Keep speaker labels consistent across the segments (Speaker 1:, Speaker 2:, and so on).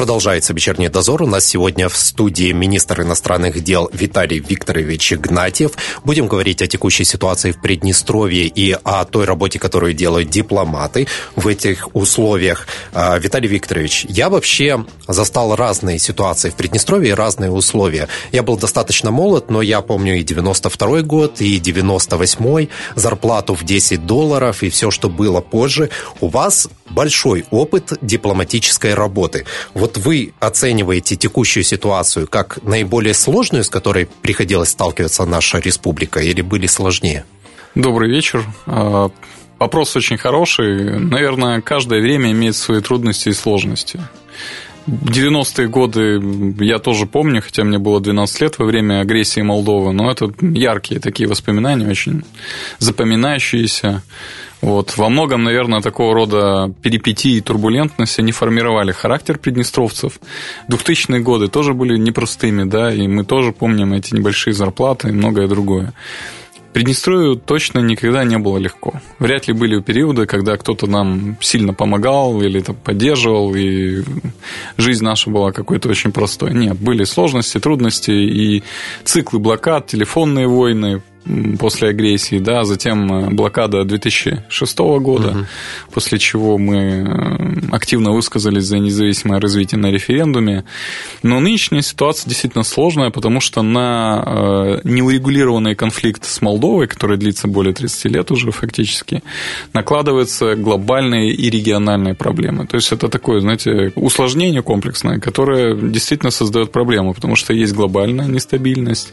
Speaker 1: Продолжается вечерний дозор. У нас сегодня в студии министр иностранных дел Виталий Викторович Игнатьев. Будем говорить о текущей ситуации в Приднестровье и о той работе, которую делают дипломаты в этих условиях. А, Виталий Викторович, я вообще застал разные ситуации в Приднестровье и разные условия. Я был достаточно молод, но я помню и 92 год, и 98 зарплату в 10 долларов, и все, что было позже. У вас большой опыт дипломатической работы. Вот вы оцениваете текущую ситуацию как наиболее сложную, с которой приходилось сталкиваться наша республика, или были сложнее?
Speaker 2: Добрый вечер. А, вопрос очень хороший. Наверное, каждое время имеет свои трудности и сложности. 90-е годы я тоже помню, хотя мне было 12 лет во время агрессии Молдовы, но это яркие такие воспоминания, очень запоминающиеся. Вот. Во многом, наверное, такого рода перипетии и турбулентность они формировали характер приднестровцев. 2000-е годы тоже были непростыми, да, и мы тоже помним эти небольшие зарплаты и многое другое. Приднестровью точно никогда не было легко. Вряд ли были периоды, когда кто-то нам сильно помогал или там, поддерживал, и жизнь наша была какой-то очень простой. Нет, были сложности, трудности и циклы блокад, телефонные войны, после агрессии, да, затем э, блокада 2006 года, угу. после чего мы э, активно высказались за независимое развитие на референдуме. Но нынешняя ситуация действительно сложная, потому что на э, неурегулированный конфликт с Молдовой, который длится более 30 лет уже фактически, накладываются глобальные и региональные проблемы. То есть это такое, знаете, усложнение комплексное, которое действительно создает проблему, потому что есть глобальная нестабильность,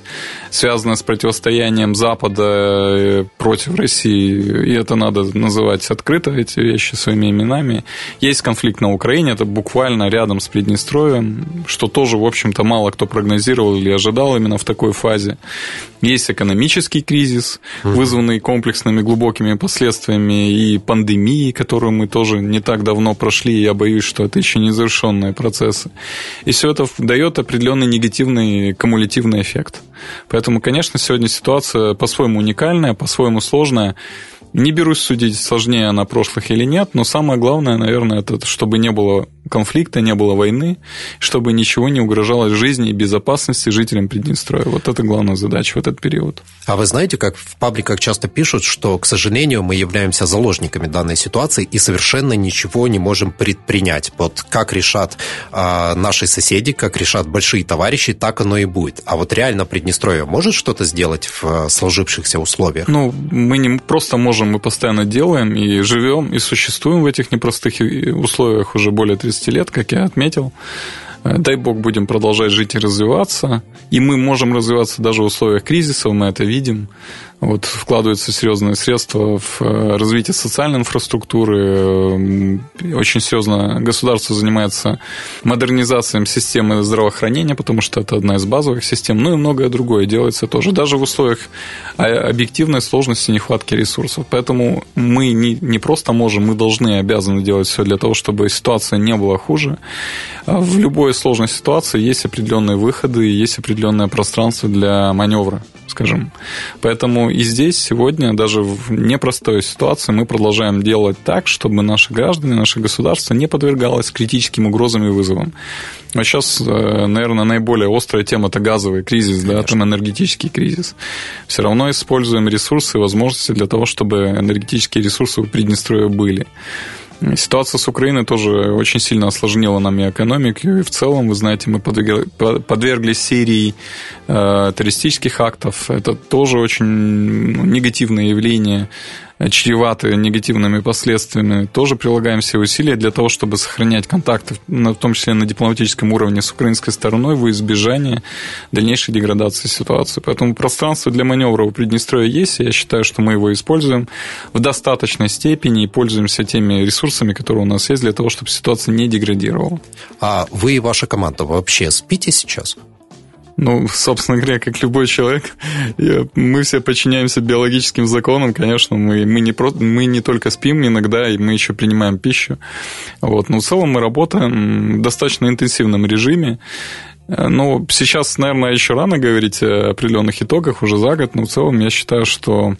Speaker 2: связанная с противостоянием Запада э, против России, и это надо называть открыто, эти вещи своими именами. Есть конфликт на Украине, это буквально рядом с Приднестровьем, что тоже, в общем-то, мало кто прогнозировал или ожидал именно в такой фазе. Есть экономический кризис, вызванный комплексными глубокими последствиями и пандемией, которую мы тоже не так давно прошли, и я боюсь, что это еще не завершенные процессы. И все это дает определенный негативный кумулятивный эффект. Поэтому, конечно, сегодня ситуация по-своему уникальная, по-своему сложная. Не берусь судить, сложнее она прошлых или нет, но самое главное, наверное, это чтобы не было конфликта, не было войны, чтобы ничего не угрожало жизни и безопасности жителям Приднестровья. Вот это главная задача в этот период.
Speaker 1: А вы знаете, как в пабликах часто пишут, что, к сожалению, мы являемся заложниками данной ситуации и совершенно ничего не можем предпринять. Вот как решат э, наши соседи, как решат большие товарищи, так оно и будет. А вот реально Приднестровье может что-то сделать в сложившихся условиях?
Speaker 2: Ну, мы не просто можем, мы постоянно делаем и живем, и существуем в этих непростых условиях уже более 30 30 лет, как я отметил. Дай бог будем продолжать жить и развиваться. И мы можем развиваться даже в условиях кризиса, мы это видим. Вот, вкладываются серьезные средства в э, развитие социальной инфраструктуры. Э, очень серьезно государство занимается модернизацией системы здравоохранения, потому что это одна из базовых систем. Ну и многое другое делается тоже, даже в условиях а, объективной сложности нехватки ресурсов. Поэтому мы не, не просто можем, мы должны обязаны делать все для того, чтобы ситуация не была хуже. А в любой сложной ситуации есть определенные выходы, есть определенное пространство для маневра скажем. Поэтому и здесь сегодня, даже в непростой ситуации, мы продолжаем делать так, чтобы наши граждане, наше государство не подвергалось критическим угрозам и вызовам. А сейчас, э, наверное, наиболее острая тема – это газовый кризис, Конечно. да, там энергетический кризис. Все равно используем ресурсы и возможности для того, чтобы энергетические ресурсы у Приднестровья были. Ситуация с Украиной тоже очень сильно осложнила нам и экономику, и в целом, вы знаете, мы подверглись серии э, террористических актов. Это тоже очень ну, негативное явление чреваты негативными последствиями, тоже прилагаем все усилия для того, чтобы сохранять контакты, в том числе на дипломатическом уровне с украинской стороной, во избежание дальнейшей деградации ситуации. Поэтому пространство для маневра у Приднестровья есть, и я считаю, что мы его используем в достаточной степени и пользуемся теми ресурсами, которые у нас есть, для того, чтобы ситуация не деградировала.
Speaker 1: А вы и ваша команда вообще спите сейчас?
Speaker 2: Ну, собственно говоря, как любой человек, мы все подчиняемся биологическим законам, конечно, мы, мы, не, про, мы не только спим иногда, и мы еще принимаем пищу. Вот. Но в целом мы работаем в достаточно интенсивном режиме. Ну, сейчас, наверное, еще рано говорить о определенных итогах уже за год, но в целом я считаю, что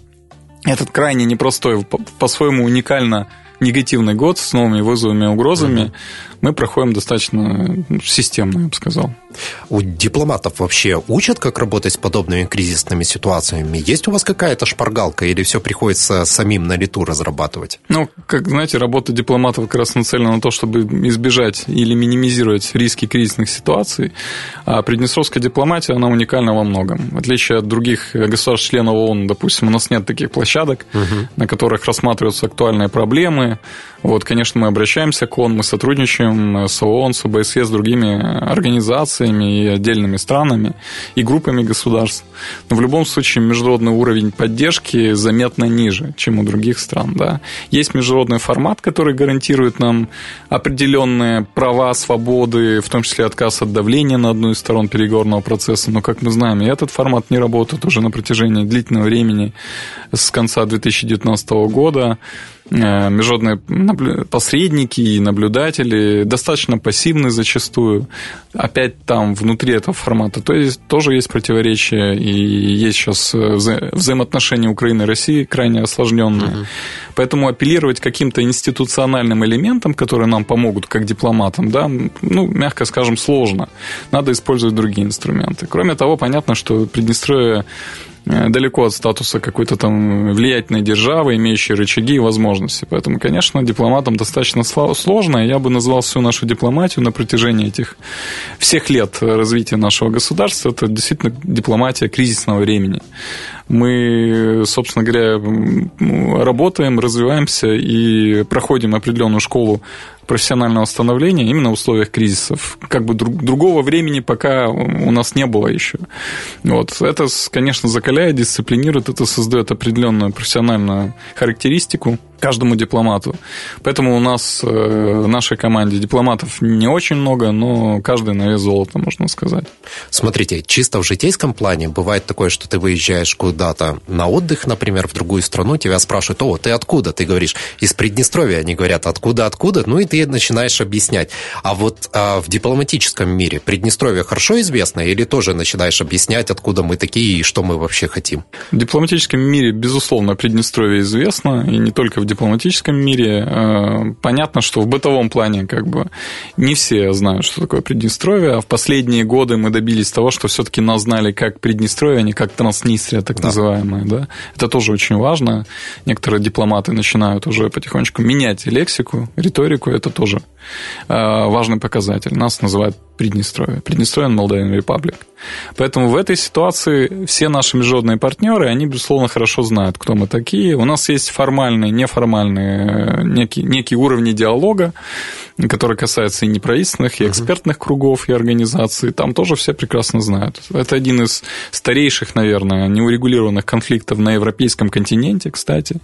Speaker 2: этот крайне непростой, по-своему уникально негативный год с новыми вызовами и угрозами. Mm-hmm мы проходим достаточно системно, я бы сказал.
Speaker 1: У дипломатов вообще учат, как работать с подобными кризисными ситуациями? Есть у вас какая-то шпаргалка или все приходится самим на лету разрабатывать?
Speaker 2: Ну, как знаете, работа дипломатов как раз нацелена на то, чтобы избежать или минимизировать риски кризисных ситуаций. А приднестровская дипломатия, она уникальна во многом. В отличие от других государств-членов ООН, допустим, у нас нет таких площадок, угу. на которых рассматриваются актуальные проблемы. Вот, конечно, мы обращаемся к ООН, мы сотрудничаем с ООН, с ОБСЕ, с другими организациями и отдельными странами и группами государств. Но в любом случае международный уровень поддержки заметно ниже, чем у других стран. Да. Есть международный формат, который гарантирует нам определенные права, свободы, в том числе отказ от давления на одну из сторон переговорного процесса. Но, как мы знаем, и этот формат не работает уже на протяжении длительного времени с конца 2019 года. Э, международные посредники и наблюдатели достаточно пассивны зачастую. Опять там внутри этого формата то есть, тоже есть противоречия, и есть сейчас э, вза взаимоотношения Украины и России крайне осложненные. Угу. Поэтому апеллировать каким-то институциональным элементам, которые нам помогут как дипломатам, да, ну, мягко скажем, сложно. Надо использовать другие инструменты. Кроме того, понятно, что Приднестровье далеко от статуса какой-то там влиятельной державы, имеющей рычаги и возможности. Поэтому, конечно, дипломатам достаточно сложно. Я бы назвал всю нашу дипломатию на протяжении этих всех лет развития нашего государства. Это действительно дипломатия кризисного времени. Мы, собственно говоря, работаем, развиваемся и проходим определенную школу профессионального становления именно в условиях кризисов. Как бы друг, другого времени пока у нас не было еще. Вот. Это, конечно, закаляет, дисциплинирует, это создает определенную профессиональную характеристику каждому дипломату. Поэтому у нас э, в нашей команде дипломатов не очень много, но каждый на вес золота, можно сказать.
Speaker 1: Смотрите, чисто в житейском плане бывает такое, что ты выезжаешь куда-то на отдых, например, в другую страну, тебя спрашивают, о, ты откуда? Ты говоришь, из Приднестровья. Они говорят, откуда, откуда? Ну и ты начинаешь объяснять. А вот а в дипломатическом мире Приднестровье хорошо известно или тоже начинаешь объяснять, откуда мы такие и что мы вообще хотим?
Speaker 2: В дипломатическом мире, безусловно, Приднестровье известно, и не только в дипломатическом мире. Э, понятно, что в бытовом плане как бы не все знают, что такое Приднестровье, а в последние годы мы добились того, что все-таки нас знали как Приднестровье, а не как Транснистрия, так да. называемая. Да? Это тоже очень важно. Некоторые дипломаты начинают уже потихонечку менять лексику, риторику, это тоже э, важный показатель. Нас называют Приднестровье. Приднестровье Молдавиan Republic. Поэтому в этой ситуации все наши международные партнеры, они, безусловно, хорошо знают, кто мы такие. У нас есть формальные, неформальные, некие, некие уровни диалога, которые касаются и неправительственных, и экспертных кругов, и организаций. Там тоже все прекрасно знают. Это один из старейших, наверное, неурегулированных конфликтов на европейском континенте, кстати,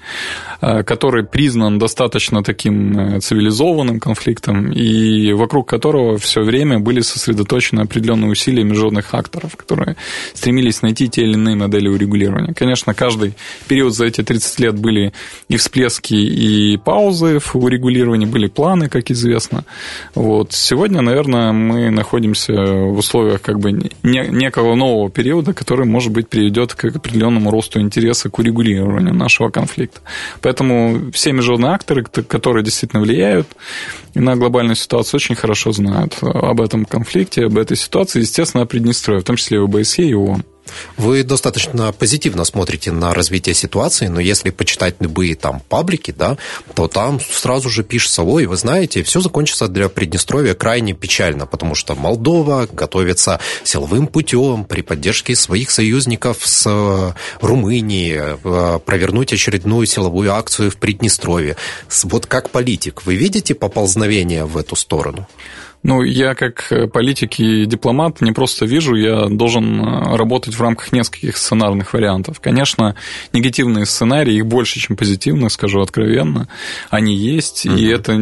Speaker 2: э, который признан достаточно таким э, цивилизованным конфликтом, и вокруг которого все время были сосредоточены определенные усилия международных акторов, которые стремились найти те или иные модели урегулирования. Конечно, каждый период за эти 30 лет были и всплески, и паузы в урегулировании, были планы, как известно. Вот. Сегодня, наверное, мы находимся в условиях как бы некого нового периода, который, может быть, приведет к определенному росту интереса к урегулированию нашего конфликта. Поэтому все международные акторы, которые действительно влияют на глобальную ситуацию, очень хорошо знают об этом конфликте, об этой ситуации, естественно, о Приднестровье, в том числе и ОБСЕ, и ООН.
Speaker 1: Вы достаточно позитивно смотрите на развитие ситуации, но если почитать любые там паблики, да, то там сразу же пишется, ой, вы знаете, все закончится для Приднестровья крайне печально, потому что Молдова готовится силовым путем при поддержке своих союзников с э, Румынии э, провернуть очередную силовую акцию в Приднестровье. Вот как политик, вы видите поползновение в эту сторону?
Speaker 2: Ну, я как политик и дипломат не просто вижу, я должен э, работать в рамках нескольких сценарных вариантов. Конечно, негативные сценарии, их больше, чем позитивные, скажу откровенно. Они есть, mm-hmm. и это,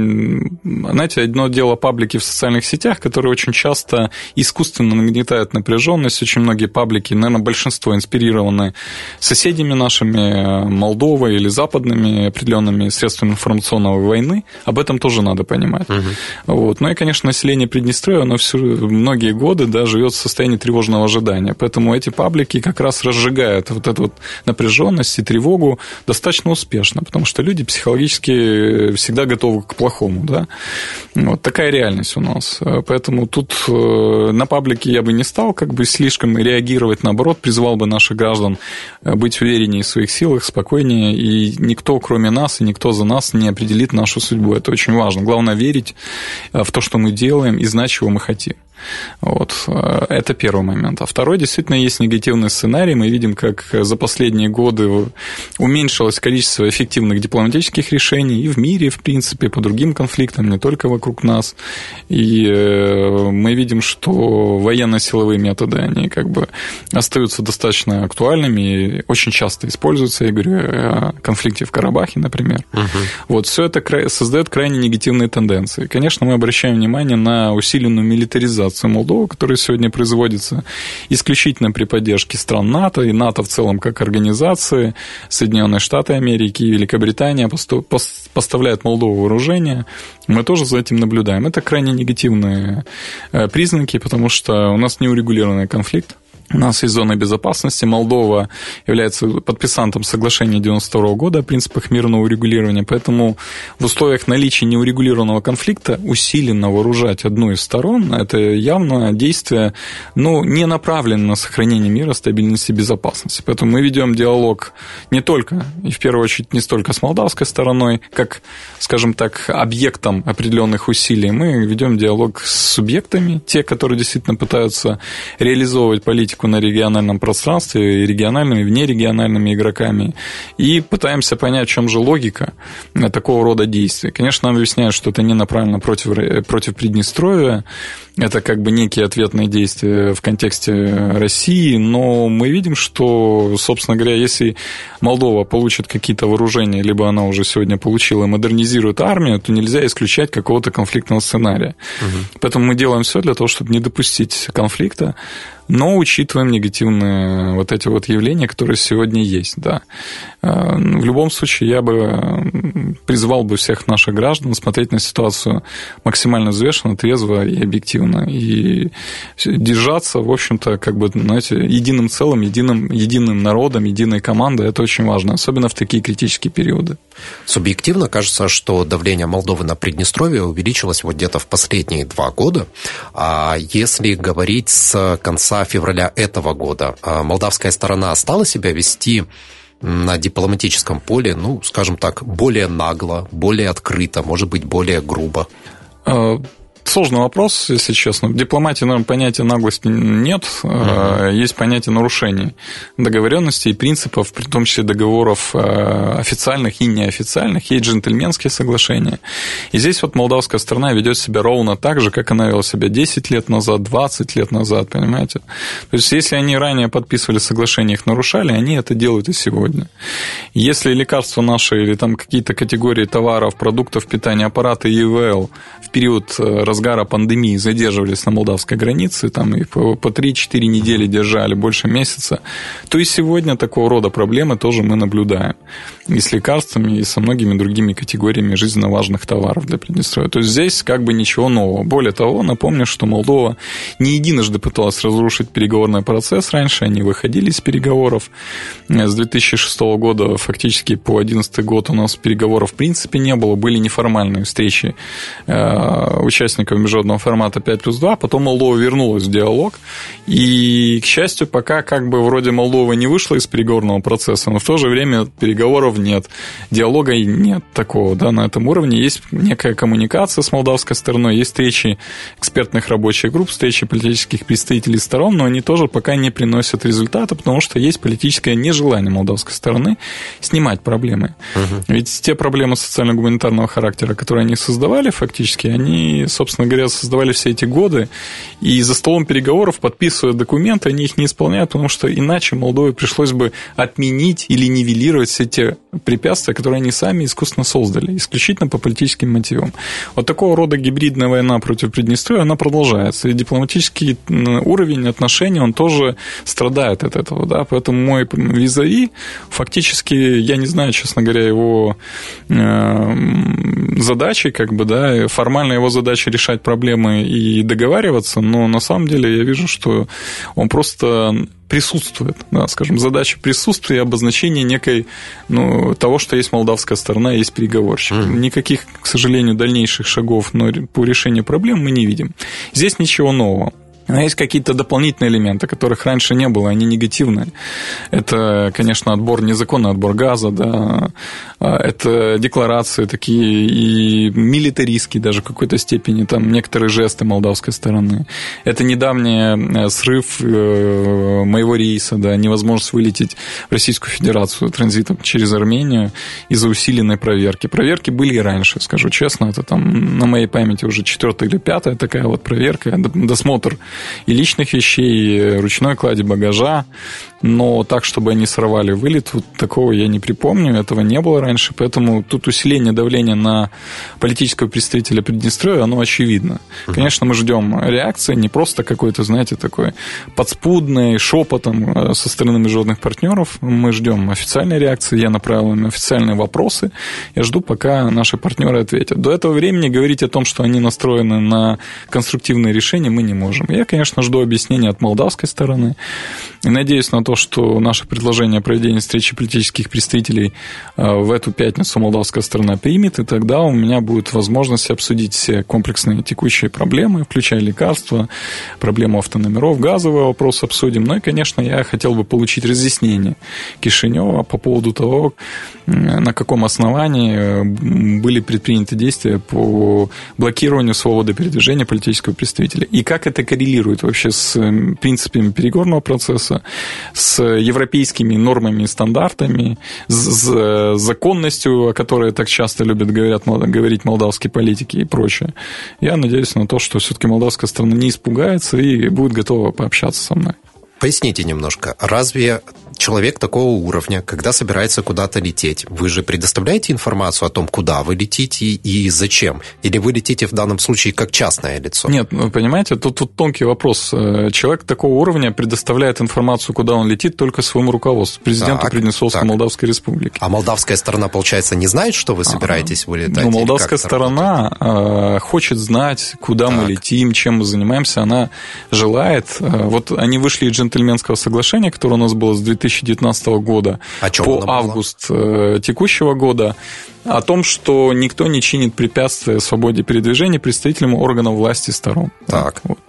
Speaker 2: знаете, одно дело паблики в социальных сетях, которые очень часто искусственно нагнетают напряженность. Очень многие паблики, наверное, большинство инспирированы соседями нашими, Молдовой или западными определенными средствами информационной войны. Об этом тоже надо понимать. Mm-hmm. Вот. Ну и, конечно, население население Приднестровья, оно все, многие годы да, живет в состоянии тревожного ожидания. Поэтому эти паблики как раз разжигают вот эту вот напряженность и тревогу достаточно успешно, потому что люди психологически всегда готовы к плохому. Да? Вот такая реальность у нас. Поэтому тут э, на паблике я бы не стал как бы слишком реагировать, наоборот, призвал бы наших граждан э, быть увереннее в своих силах, спокойнее, и никто, кроме нас, и никто за нас не определит нашу судьбу. Это очень важно. Главное верить э, в то, что мы делаем, делаем и знать, мы хотим. Вот. Э, это первый момент. А второй, действительно, есть негативный сценарий. Мы видим, как за последние годы уменьшилось количество эффективных дипломатических решений и в мире, в принципе, по другим конфликтам, не только вокруг нас. И э, мы видим, что военно-силовые методы, они как бы остаются достаточно актуальными и очень часто используются. Я говорю о конфликте в Карабахе, например. Угу. Вот. Все это создает крайне негативные тенденции. Конечно, мы обращаем внимание на усиленную милитаризацию мобилизацию Молдовы, которая сегодня производится исключительно при поддержке стран НАТО и НАТО в целом как организации, Соединенные Штаты Америки и Великобритания поставляют Молдову вооружение, мы тоже за этим наблюдаем. Это крайне негативные э, признаки, потому что у нас неурегулированный конфликт, нас есть зона безопасности. Молдова является подписантом соглашения 92 года о принципах мирного урегулирования, поэтому в условиях наличия неурегулированного конфликта усиленно вооружать одну из сторон – это явно действие, ну, не направлено на сохранение мира, стабильности и безопасности. Поэтому мы ведем диалог не только, и в первую очередь не столько с молдавской стороной, как, скажем так, объектом определенных усилий. Мы ведем диалог с субъектами, те, которые действительно пытаются реализовывать политику политику на региональном пространстве, и региональными, и внерегиональными игроками, и пытаемся понять, в чем же логика такого рода действий. Конечно, нам объясняют, что это не направлено против, против Приднестровья, это как бы некие ответные действия в контексте России, но мы видим, что, собственно говоря, если Молдова получит какие-то вооружения, либо она уже сегодня получила модернизирует армию, то нельзя исключать какого-то конфликтного сценария. Угу. Поэтому мы делаем все для того, чтобы не допустить конфликта, но учитываем негативные вот эти вот явления, которые сегодня есть, да. Э, в любом случае, я бы призвал бы всех наших граждан смотреть на ситуацию максимально взвешенно, трезво и объективно, и держаться, в общем-то, как бы, знаете, единым целым, единым, единым народом, единой командой, это очень важно, особенно в такие критические периоды.
Speaker 1: Субъективно кажется, что давление Молдовы на Приднестровье увеличилось вот где-то в последние два года, а если говорить с конца февраля этого года а молдавская сторона стала себя вести на дипломатическом поле, ну, скажем так, более нагло, более открыто, может быть, более грубо?
Speaker 2: Сложный вопрос, если честно. В дипломатии, наверное, понятия наглости нет. Uh-huh. Есть понятие нарушений договоренностей и принципов, в том числе договоров э, официальных и неофициальных. Есть джентльменские соглашения. И здесь вот молдавская страна ведет себя ровно так же, как она вела себя 10 лет назад, 20 лет назад, понимаете? То есть, если они ранее подписывали соглашения, их нарушали, они это делают и сегодня. Если лекарства наши или там какие-то категории товаров, продуктов питания, аппараты ИВЛ в период э, разгара пандемии задерживались на молдавской границе, там их по, по 3-4 недели держали, больше месяца, то и сегодня такого рода проблемы тоже мы наблюдаем. И с лекарствами, и со многими другими категориями жизненно важных товаров для Приднестровья. То есть здесь как бы ничего нового. Более того, напомню, что Молдова не единожды пыталась разрушить переговорный процесс. Раньше они выходили из переговоров. С 2006 года фактически по 2011 год у нас переговоров в принципе не было. Были неформальные встречи э, участников участников международного формата 5 плюс 2, потом Молдова вернулась в диалог, и, к счастью, пока как бы вроде Молдова не вышла из переговорного процесса, но в то же время переговоров нет, диалога нет такого, да, на этом уровне. Есть некая коммуникация с молдавской стороной, есть встречи экспертных рабочих групп, встречи политических представителей сторон, но они тоже пока не приносят результата, потому что есть политическое нежелание молдавской стороны снимать проблемы. Угу. Ведь те проблемы социально-гуманитарного характера, которые они создавали фактически, они, собственно, собственно говоря, создавали все эти годы, и за столом переговоров, подписывая документы, они их не исполняют, потому что иначе Молдове пришлось бы отменить или нивелировать все те препятствия, которые они сами искусственно создали, исключительно по политическим мотивам. Вот такого рода гибридная война против Приднестровья, она продолжается, и дипломатический уровень отношений, он тоже страдает от этого, да, поэтому мой визави, фактически, я не знаю, честно говоря, его э, задачей, как бы, да, формально его задача решать проблемы и договариваться, но на самом деле я вижу, что он просто присутствует, да, скажем, задача присутствия и обозначения некой, ну, того, что есть молдавская сторона, есть переговорщик. Mm. Никаких, к сожалению, дальнейших шагов но по решению проблем мы не видим. Здесь ничего нового. Но есть какие-то дополнительные элементы, которых раньше не было, они негативные. Это, конечно, отбор, незаконный отбор газа, да, а, это декларации такие и милитаристские даже в какой-то степени, там некоторые жесты молдавской стороны. Это недавний э, срыв э, моего рейса, да, невозможность вылететь в Российскую Федерацию транзитом через Армению из-за усиленной проверки. Проверки были и раньше, скажу честно, это там на моей памяти уже четвертая или пятая такая вот проверка, досмотр и личных вещей, и ручной клади багажа, но так, чтобы они сорвали вылет, вот такого я не припомню, этого не было раньше, поэтому тут усиление давления на политического представителя Приднестровья, оно очевидно. Конечно, мы ждем реакции, не просто какой-то, знаете, такой подспудный шепотом э, со стороны международных партнеров, мы ждем официальной реакции, я направил им официальные вопросы, я жду, пока наши партнеры ответят. До этого времени говорить о том, что они настроены на конструктивные решения, мы не можем. Я, конечно, жду объяснения от молдавской стороны и надеюсь на то, что наше предложение о проведении встречи политических представителей э, в эту пятницу молдавская сторона примет, и тогда у меня будет возможность обсудить все комплексные текущие проблемы, включая лекарства, проблему автономеров, газовый вопрос обсудим. Ну и, конечно, я хотел бы получить разъяснение Кишинева по поводу того, на каком основании э, были предприняты действия по блокированию свободы передвижения политического представителя. И как это коррелирует вообще с принципами переговорного процесса, с европейскими нормами и стандартами, с законностью, о которой так часто любят говорят, говорить молдавские политики и прочее. Я надеюсь на то, что все-таки молдавская страна не испугается и будет готова пообщаться со мной.
Speaker 1: Поясните немножко, разве человек такого уровня, когда собирается куда-то лететь, вы же предоставляете информацию о том, куда вы летите и зачем? Или вы летите в данном случае как частное лицо?
Speaker 2: Нет, вы понимаете, тут, тут тонкий вопрос. Э, человек такого уровня предоставляет информацию, куда он летит, только своему руководству, президенту так, Приднестровской так. Молдавской Республики.
Speaker 1: А молдавская сторона, получается, не знает, что вы собираетесь вылетать?
Speaker 2: Ну, молдавская сторона работает? Э, хочет знать, куда так. мы летим, чем мы занимаемся. Она желает. Э, вот они вышли из джентльменского соглашения, которое у нас было с 2000 2019 года по август э, текущего года о том, что никто не чинит препятствия свободе передвижения представителям органов власти сторон.
Speaker 1: Так. Вот.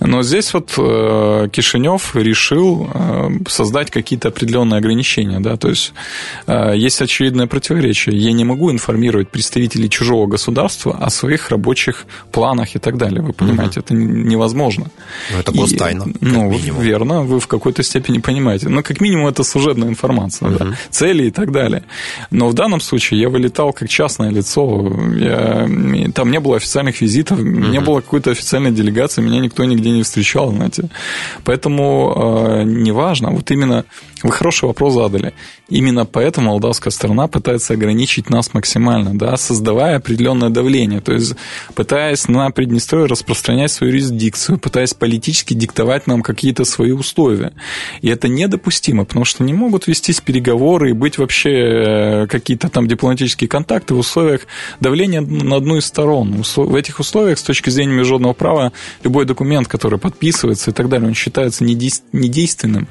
Speaker 2: Но здесь вот э, Кишинев решил э, создать какие-то определенные ограничения, да, то есть э, есть очевидное противоречие. Я не могу информировать представителей чужого государства о своих рабочих планах и так далее. Вы понимаете, угу. это невозможно.
Speaker 1: Но это гостайна.
Speaker 2: Ну, минимум. верно, вы в какой-то степени понимаете. Но как минимум это служебная информация, угу. да, цели и так далее. Но в данном случае я вылетал как частное лицо, я, там не было официальных визитов, угу. не было какой-то официальной делегации, меня никто нигде не встречал, знаете. Поэтому э, неважно, вот именно вы хороший вопрос задали. Именно поэтому молдавская сторона пытается ограничить нас максимально, да, создавая определенное давление, то есть пытаясь на Приднестровье распространять свою юрисдикцию, пытаясь политически диктовать нам какие-то свои условия. И это недопустимо, потому что не могут вестись переговоры и быть вообще э, какие-то там дипломатические контакты в условиях давления на одну из сторон. В этих условиях, с точки зрения международного права, любой документ, который подписывается и так далее, он считается недейственным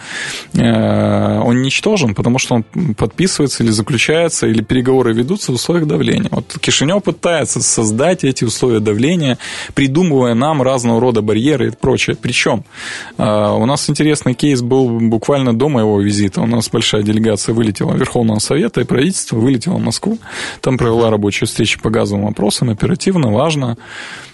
Speaker 2: Э, он ничтожен, потому что он подписывается или заключается, или переговоры ведутся в условиях давления. Вот Кишинев пытается создать эти условия давления, придумывая нам разного рода барьеры и прочее. Причем э, у нас интересный кейс был буквально до моего визита у нас большая делегация вылетела Верховного Совета и правительство вылетело в Москву. Там провела рабочую встречу по газовым вопросам, оперативно, важно.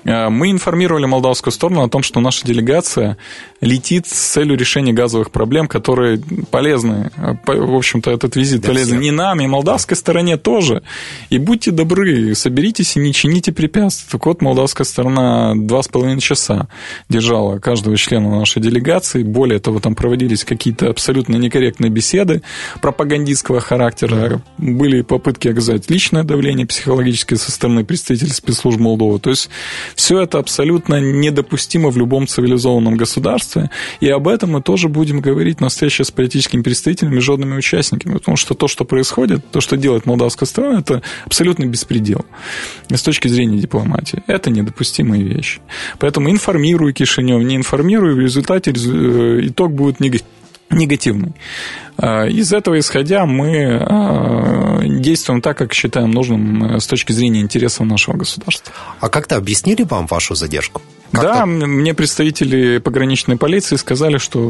Speaker 2: Э, мы информировали молдавскую сторону о том, что наша делегация летит с целью решения газовых проблем, которые полезны. Э, в общем-то, этот визит полезен не нам, и молдавской стороне тоже. И будьте добры, соберитесь и не чините препятствий. Так вот, молдавская сторона два с половиной часа держала каждого члена нашей делегации. Более того, там проводились какие-то абсолютно некорректные беседы пропагандистского характера. Были попытки оказать личное давление психологическое со стороны представителей спецслужб Молдовы. То есть все это абсолютно недопустимо в любом цивилизованном государстве, и об этом мы тоже будем говорить настоящее с политическими представителями, международными участниками, потому что то, что происходит, то, что делает молдавская страна, это абсолютно беспредел с точки зрения дипломатии. Это недопустимые вещи. Поэтому информирую Кишинев, не информирую, в результате э, итог будет негативный. А, из этого исходя мы а, действуем так, как считаем нужным э, с точки зрения интересов нашего государства.
Speaker 1: А как-то объяснили вам вашу задержку?
Speaker 2: Да, мне представители пограничной полиции сказали, что э,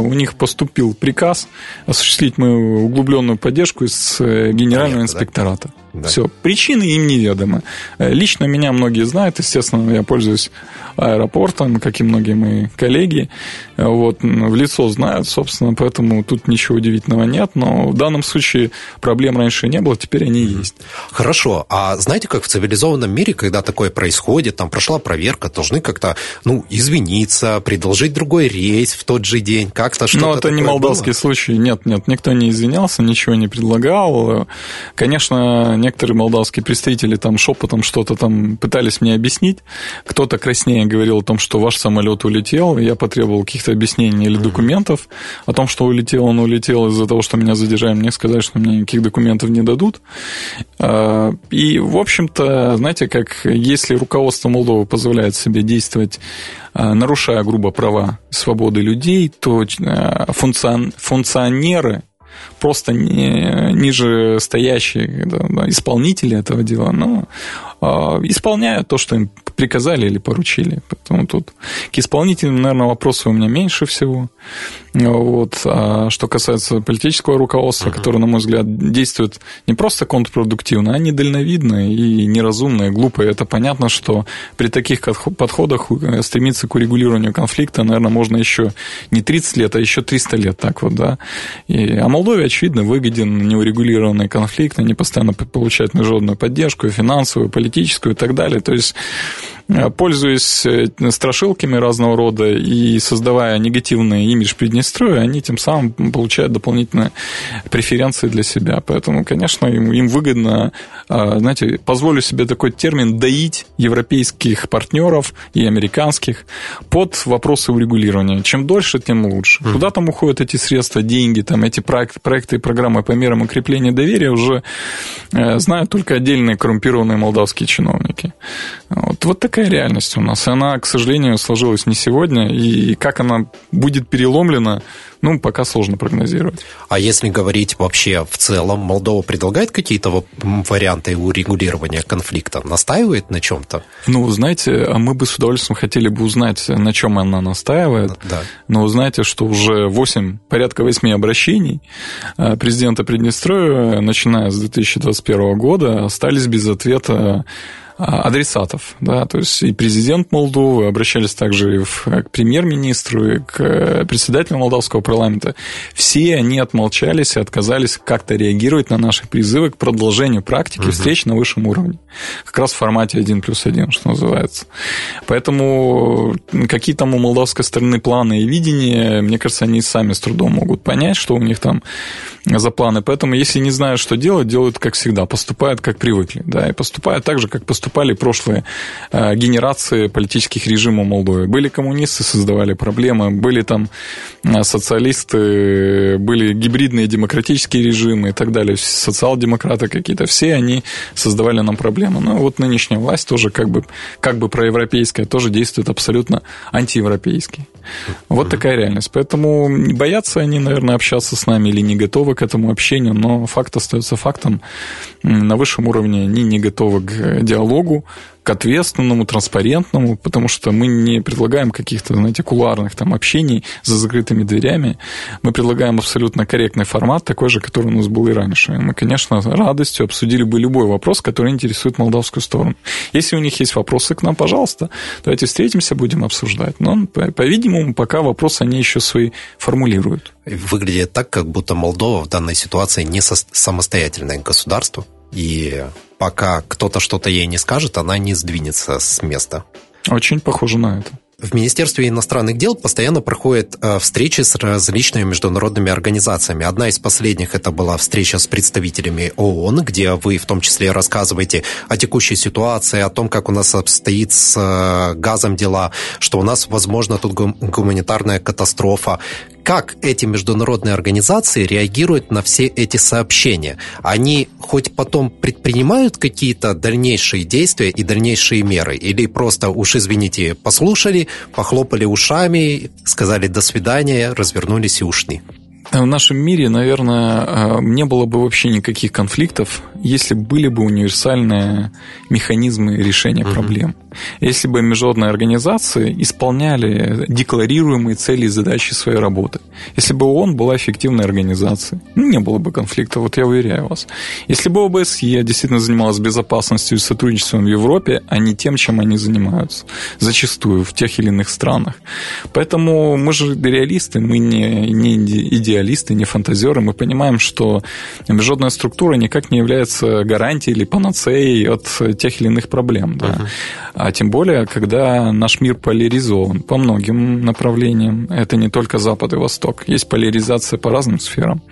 Speaker 2: у них поступил приказ осуществить мою углубленную поддержку из э, Генерального Понятно, инспектората. Да? Все, причины им неведомы. Лично меня многие знают, естественно, я пользуюсь аэропортом, как и многие мои коллеги. Вот, в лицо знают, собственно, поэтому тут ничего удивительного нет, но в данном случае проблем раньше не было, теперь они есть.
Speaker 1: Хорошо, а знаете, как в цивилизованном мире, когда такое происходит, там прошла проверка, должны как-то, ну, извиниться, предложить другой рейс в тот же день, как-то что-то
Speaker 2: Но это не молдавский было? случай, нет, нет, никто не извинялся, ничего не предлагал. Конечно, некоторые молдавские представители там шепотом что-то там пытались мне объяснить, кто-то краснее говорил о том, что ваш самолет улетел, я потребовал каких-то объяснений или документов о том, что улетел, он улетел из-за того, что меня задержали, мне сказали, что мне никаких документов не дадут. А, и, в общем-то, знаете, как если руководство Молдовы позволяет себе действовать, а, нарушая грубо права свободы людей, то а, функционеры просто не, ниже стоящие да, исполнители этого дела, но исполняют то, что им приказали или поручили. Поэтому тут к исполнителям, наверное, вопросов у меня меньше всего. Вот. А что касается политического руководства, uh-huh. которое, на мой взгляд, действует не просто контрпродуктивно, а недальновидно и неразумно, и глупо. И это понятно, что при таких подходах э, стремиться к урегулированию конфликта, наверное, можно еще не 30 лет, а еще 300 лет так вот, да. И, а Молдове, очевидно, выгоден неурегулированный конфликт, они постоянно получают международную поддержку, финансовую, и политическую и так далее. То есть пользуясь э, страшилками разного рода и создавая негативный имидж Приднестровья, они тем самым получают дополнительные преференции для себя. Поэтому, конечно, им, им выгодно, э, знаете, позволю себе такой термин, доить европейских партнеров и американских под вопросы урегулирования. Чем дольше, тем лучше. Mm. Куда там уходят эти средства, деньги, там эти проекты, проекты и программы по мерам укрепления доверия уже знают только отдельные коррумпированные молдавские чиновники. Вот, вот такая такая реальность у нас. И она, к сожалению, сложилась не сегодня. И как она будет переломлена, ну, пока сложно прогнозировать.
Speaker 1: А если говорить вообще в целом, Молдова предлагает какие-то варианты урегулирования конфликта? Настаивает на чем-то?
Speaker 2: Ну, знаете, а мы бы с удовольствием хотели бы узнать, на чем она настаивает. Да. Но знаете, что уже 8, порядка 8 обращений а, президента Приднестровья, начиная с 2021 года, остались без ответа адресатов, да, то есть и президент Молдовы обращались также и в, к премьер-министру, и к э, председателю молдавского парламента. Все они отмолчались и отказались как-то реагировать на наши призывы к продолжению практики угу. встреч на высшем уровне. Как раз в формате 1 плюс 1, что называется. Поэтому какие там у молдавской стороны планы и видения, мне кажется, они сами с трудом могут понять, что у них там за планы. Поэтому, если не знают, что делать, делают, как всегда, поступают, как привыкли. Да, и поступают так же, как поступали прошлые э, генерации политических режимов Молдовы. Были коммунисты, создавали проблемы, были там э, социалисты, были гибридные демократические режимы и так далее, социал-демократы какие-то. Все они создавали нам проблемы. Ну, вот нынешняя власть тоже как бы, как бы проевропейская, тоже действует абсолютно антиевропейски. Вот такая реальность. Поэтому боятся они, наверное, общаться с нами или не готовы к этому общению, но факт остается фактом. На высшем уровне они не готовы к диалогу, диалогу, к ответственному, транспарентному, потому что мы не предлагаем каких-то, знаете, кулуарных там общений за закрытыми дверями. Мы предлагаем абсолютно корректный формат, такой же, который у нас был и раньше. Мы, конечно, радостью обсудили бы любой вопрос, который интересует молдавскую сторону. Если у них есть вопросы к нам, пожалуйста, давайте встретимся, будем обсуждать. Но, по-видимому, пока вопросы они еще свои формулируют.
Speaker 1: Выглядит так, как будто Молдова в данной ситуации не самостоятельное государство, и пока кто-то что-то ей не скажет, она не сдвинется с места.
Speaker 2: Очень похоже на это.
Speaker 1: В Министерстве иностранных дел постоянно проходят э, встречи с различными международными организациями. Одна из последних это была встреча с представителями ООН, где вы в том числе рассказываете о текущей ситуации, о том, как у нас обстоит с э, газом дела, что у нас, возможно, тут гуманитарная катастрофа как эти международные организации реагируют на все эти сообщения? Они хоть потом предпринимают какие-то дальнейшие действия и дальнейшие меры? Или просто уж, извините, послушали, похлопали ушами, сказали «до свидания», развернулись и ушли?
Speaker 2: В нашем мире, наверное, э, не было бы вообще никаких конфликтов, если были бы универсальные механизмы решения угу. проблем. Если бы международные организации исполняли декларируемые цели и задачи своей работы. Если бы ООН была эффективной организацией, ну, не было бы конфликта, вот я уверяю вас. Если бы ОБСЕ действительно занималась безопасностью и сотрудничеством в Европе, а не тем, чем они занимаются, зачастую в тех или иных странах. Поэтому мы же реалисты, мы не, не идеалисты, не фантазеры, мы понимаем, что международная структура никак не является гарантией или панацеей от тех или иных проблем. Да. Uh-huh. А тем более, когда наш мир поляризован по многим направлениям. Это не только Запад и Восток. Есть поляризация по разным сферам.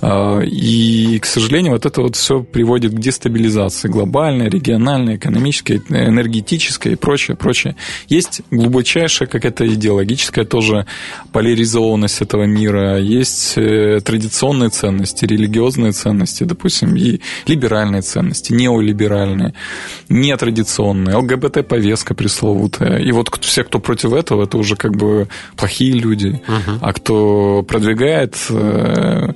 Speaker 2: А, и, к сожалению, вот это вот все приводит к дестабилизации глобальной, региональной, экономической, энергетической и прочее, прочее. Есть глубочайшая какая-то идеологическая тоже поляризованность этого мира. Есть э, традиционные ценности, религиозные ценности, допустим, и либеральные ценности, неолиберальные, нетрадиционные, ЛГБТ повестка пресловутая. И вот все, кто против этого, это уже как бы плохие люди. Uh-huh. А кто продвигает э,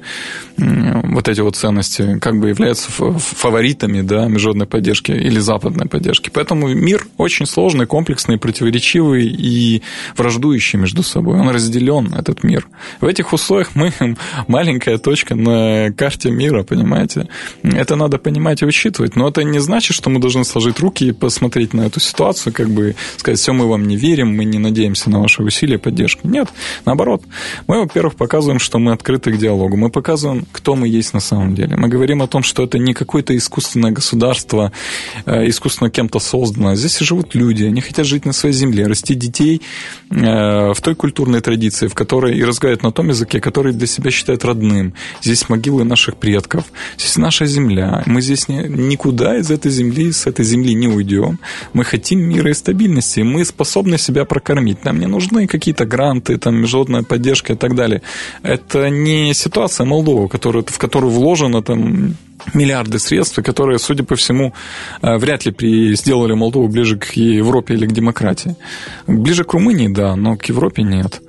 Speaker 2: вот эти вот ценности, как бы являются фаворитами да, международной поддержки или западной поддержки. Поэтому мир очень сложный, комплексный, противоречивый и враждующий между собой. Он разделен, этот мир. В этих условиях маленькая точка на карте мира, понимаете? Это надо понимать и учитывать. Но это не значит, что мы должны сложить руки и посмотреть на эту ситуацию, как бы сказать, все, мы вам не верим, мы не надеемся на ваши усилия поддержки. Нет, наоборот. Мы, во-первых, показываем, что мы открыты к диалогу. Мы показываем, кто мы есть на самом деле. Мы говорим о том, что это не какое-то искусственное государство, э, искусственно кем-то создано. Здесь живут люди, они хотят жить на своей земле, расти детей э, в той культурной традиции, в которой и разговаривать на том языке, который для себя считают родным. Здесь могилы наших предков, здесь наша земля. Мы здесь не, никуда из этой земли, с этой земли не уйдем. Мы хотим мира и стабильности, мы способны себя прокормить. Нам не нужны какие-то гранты, там, международная поддержка и так далее. Это не ситуация Молдовы, в которую вложено там миллиарды средств, которые, судя по всему, э, вряд ли при, сделали Молдову ближе к Европе или к демократии. Ближе к Румынии, да, но к Европе нет.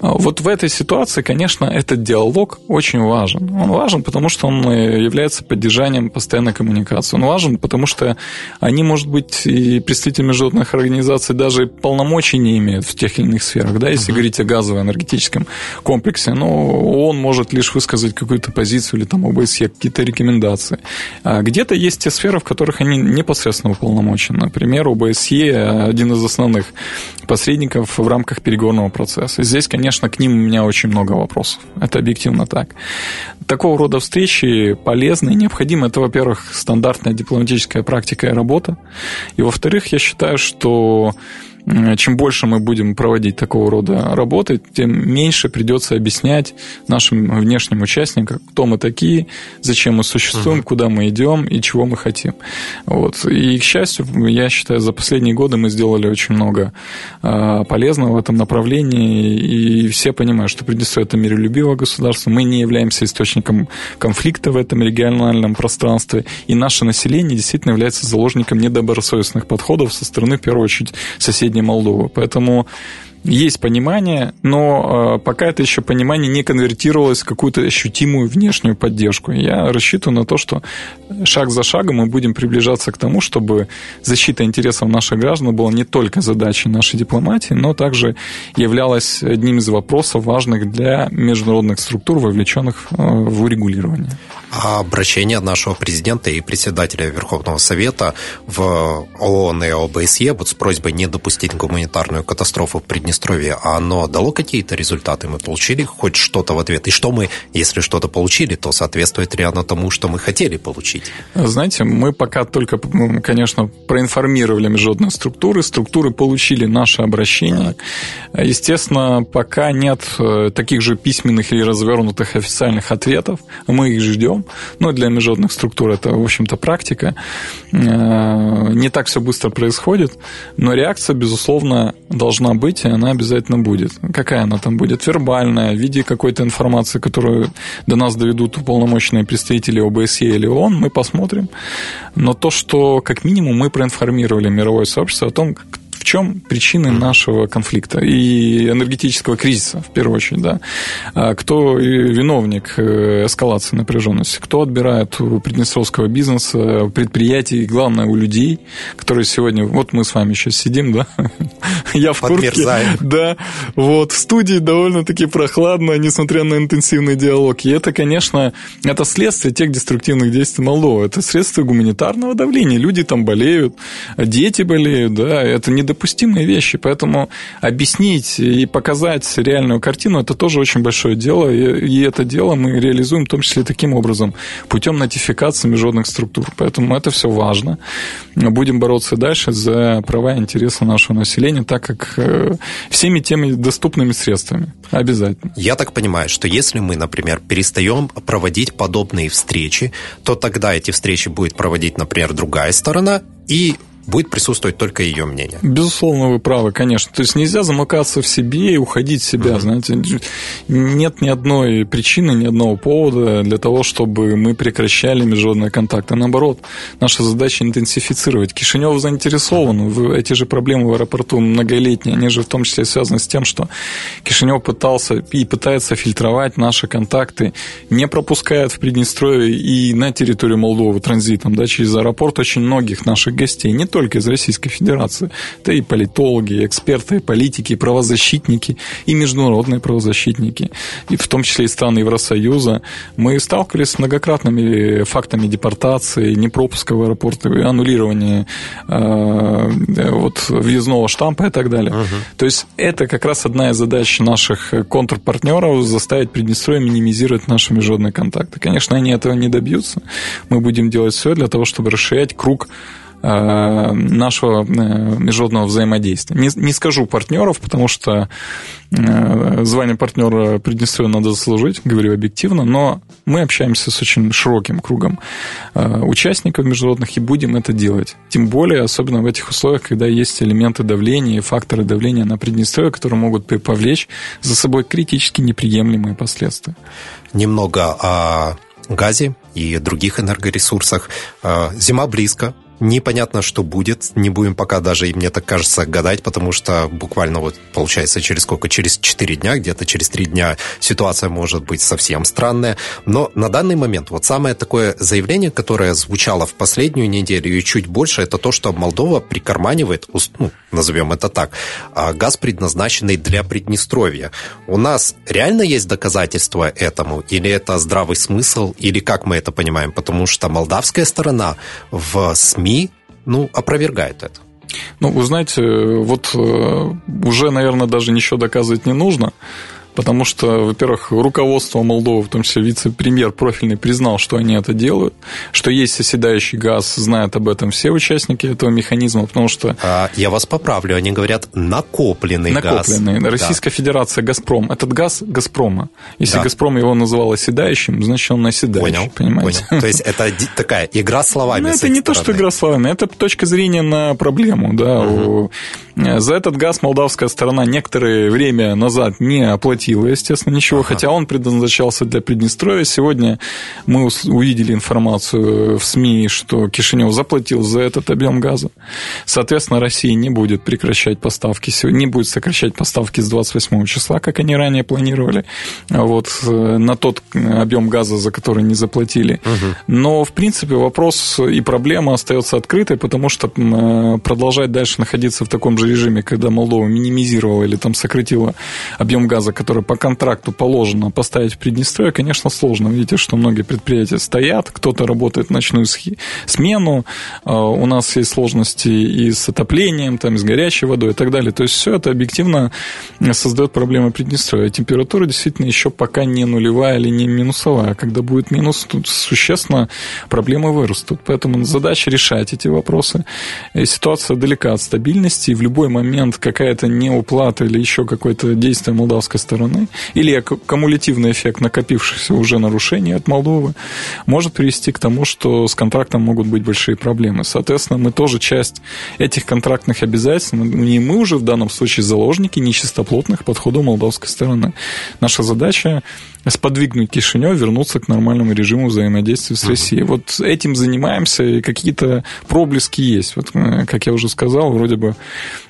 Speaker 2: А вот в этой ситуации, конечно, этот диалог очень важен. Он важен, потому что он э, является поддержанием постоянной коммуникации. Он важен, потому что они, может быть, и представители международных организаций даже полномочий не имеют в тех или иных сферах, да, если uh-huh. говорить о газово-энергетическом комплексе, но он может лишь высказать какую-то позицию или там ОБСЕ, какие-то рекомендации организации. А где-то есть те сферы, в которых они непосредственно уполномочены. Например, ОБСЕ один из основных посредников в рамках переговорного процесса. Здесь, конечно, к ним у меня очень много вопросов. Это объективно так. Такого рода встречи полезны и необходимы. Это, во-первых, стандартная дипломатическая практика и работа. И, во-вторых, я считаю, что чем больше мы будем проводить такого рода работы, тем меньше придется объяснять нашим внешним участникам, кто мы такие, зачем мы существуем, uh-huh. куда мы идем и чего мы хотим. Вот. И, к счастью, я считаю, за последние годы мы сделали очень много а, полезного в этом направлении, и все понимают, что Приднестровье – это миролюбивое государство, мы не являемся источником конфликта в этом региональном пространстве, и наше население действительно является заложником недобросовестных подходов со стороны, в первую очередь, соседей соседней Молдовы. Поэтому есть понимание, но пока это еще понимание не конвертировалось в какую-то ощутимую внешнюю поддержку. Я рассчитываю на то, что шаг за шагом мы будем приближаться к тому, чтобы защита интересов наших граждан была не только задачей нашей дипломатии, но также являлась одним из вопросов важных для международных структур, вовлеченных в урегулирование.
Speaker 1: А обращение нашего президента и председателя Верховного Совета в ООН и ОБСЕ вот с просьбой не допустить гуманитарную катастрофу в Приднестровье, а оно дало какие-то результаты? Мы получили хоть что-то в ответ? И что мы, если что-то получили, то соответствует ли оно тому, что мы хотели получить?
Speaker 2: Знаете, мы пока только, конечно, проинформировали международные структуры, структуры получили наше обращение. Так. Естественно, пока нет э, таких же письменных или развернутых официальных ответов, мы их ждем. Но для международных структур это, в общем-то, практика. Э, не так все быстро происходит, но реакция, безусловно, должна быть, и она обязательно будет. Какая она там будет? Вербальная, в виде какой-то информации, которую до нас доведут уполномоченные представители ОБСЕ или ООН, мы посмотрим. Но то, что как минимум мы проинформировали мировое сообщество о том, чем причины нашего конфликта и энергетического кризиса, в первую очередь, да? А кто виновник э, эскалации напряженности? Кто отбирает у приднестровского бизнеса, предприятий, и, главное, у людей, которые сегодня... Вот мы с вами сейчас сидим, да? Я в куртке. Да. Вот, в студии довольно-таки прохладно, несмотря на интенсивный диалог. И это, конечно, это следствие тех деструктивных действий Молдовы. Это следствие гуманитарного давления. Люди там болеют, дети болеют, да. Это не недопустимые вещи, поэтому объяснить и показать реальную картину – это тоже очень большое дело, и это дело мы реализуем в том числе таким образом, путем нотификации международных структур. Поэтому это все важно. Будем бороться дальше за права и интересы нашего населения, так как э, всеми теми доступными средствами. Обязательно.
Speaker 1: Я так понимаю, что если мы, например, перестаем проводить подобные встречи, то тогда эти встречи будет проводить, например, другая сторона, и будет присутствовать только ее мнение.
Speaker 2: Безусловно, вы правы, конечно. То есть нельзя замыкаться в себе и уходить в себя, угу. знаете. Нет ни одной причины, ни одного повода для того, чтобы мы прекращали международные контакты. Наоборот, наша задача интенсифицировать. Кишинев заинтересован. В эти же проблемы в аэропорту многолетние, они же в том числе связаны с тем, что Кишинев пытался и пытается фильтровать наши контакты, не пропускает в Приднестровье и на территорию Молдовы транзитом, да, через аэропорт очень многих наших гостей, не только из Российской Федерации. Это и политологи, и эксперты, и политики, и правозащитники, и международные правозащитники, и в том числе и страны Евросоюза. Мы сталкивались с многократными фактами депортации, непропуска в аэропорты, аннулирования э, вот, въездного штампа и так далее. Угу. То есть это как раз одна из задач наших контрпартнеров заставить Приднестровье минимизировать наши международные контакты. Конечно, они этого не добьются. Мы будем делать все для того, чтобы расширять круг нашего э, международного взаимодействия. Не, не скажу партнеров, потому что э, звание партнера Приднестровья надо заслужить, говорю объективно, но мы общаемся с очень широким кругом участников международных и будем это делать. Тем более, особенно в этих условиях, когда есть элементы давления и факторы давления на Приднестровье, которые могут повлечь за собой критически неприемлемые последствия.
Speaker 1: Немного о газе и других энергоресурсах. Зима близко, Непонятно, что будет. Не будем пока даже, и мне так кажется, гадать, потому что буквально вот получается через сколько? Через 4 дня, где-то через 3 дня ситуация может быть совсем странная. Но на данный момент вот самое такое заявление, которое звучало в последнюю неделю и чуть больше, это то, что Молдова прикарманивает, ну, назовем это так, а, газ, предназначенный для Приднестровья. У нас реально есть доказательства этому? Или это здравый смысл? Или как мы это понимаем? Потому что молдавская сторона в СМИ СМИ, ну, опровергают это.
Speaker 2: Ну, вы знаете, вот э, уже, наверное, даже ничего доказывать не нужно. Потому что, во-первых, руководство Молдовы, в том числе вице-премьер профильный, признал, что они это делают, что есть оседающий газ, знают об этом все участники этого механизма, потому что...
Speaker 1: А, я вас поправлю, они говорят накопленный,
Speaker 2: накопленный. газ. Российская да. Федерация «Газпром». Этот газ «Газпрома». Если да. «Газпром» его называл оседающим, значит, он оседающий,
Speaker 1: понял,
Speaker 2: понимаете?
Speaker 1: Понял. То есть это такая игра словами
Speaker 2: Ну, это не то, что игра словами, это точка зрения на проблему, да. Угу. За этот газ молдавская сторона некоторое время назад не оплатила заплатила, естественно, ничего, ага. хотя он предназначался для Приднестровья. Сегодня мы увидели информацию в СМИ, что Кишинев заплатил за этот объем газа. Соответственно, Россия не будет прекращать поставки, не будет сокращать поставки с 28 числа, как они ранее планировали, вот, э, на тот объем газа, за который не заплатили. Угу. Но, в принципе, вопрос и проблема остается открытой, потому что э, продолжать дальше находиться в таком же режиме, когда Молдова минимизировала или там сократила объем газа, который по контракту положено поставить в Приднестровье, конечно, сложно. Видите, что многие предприятия стоят, кто-то работает ночную смену, э, у нас есть сложности и с отоплением, там, и с горячей водой и так далее. То есть все это объективно создает проблемы Приднестровья. Температура действительно еще пока не нулевая или не минусовая. Когда будет минус, тут существенно проблемы вырастут. Поэтому задача решать эти вопросы. И ситуация далека от стабильности, и в любой момент какая-то неуплата или еще какое-то действие молдавской стороны, или кумулятивный эффект накопившихся уже нарушений от Молдовы, может привести к тому, что с контрактом могут быть большие проблемы. Соответственно, мы тоже часть этих контрактных обязательств, не мы уже в данном случае заложники нечистоплотных подходов молдавской стороны. Наша задача сподвигнуть Кишинев вернуться к нормальному режиму взаимодействия с Россией. Вот этим занимаемся, и какие-то проблески есть. Вот, э, как я уже сказал, вроде бы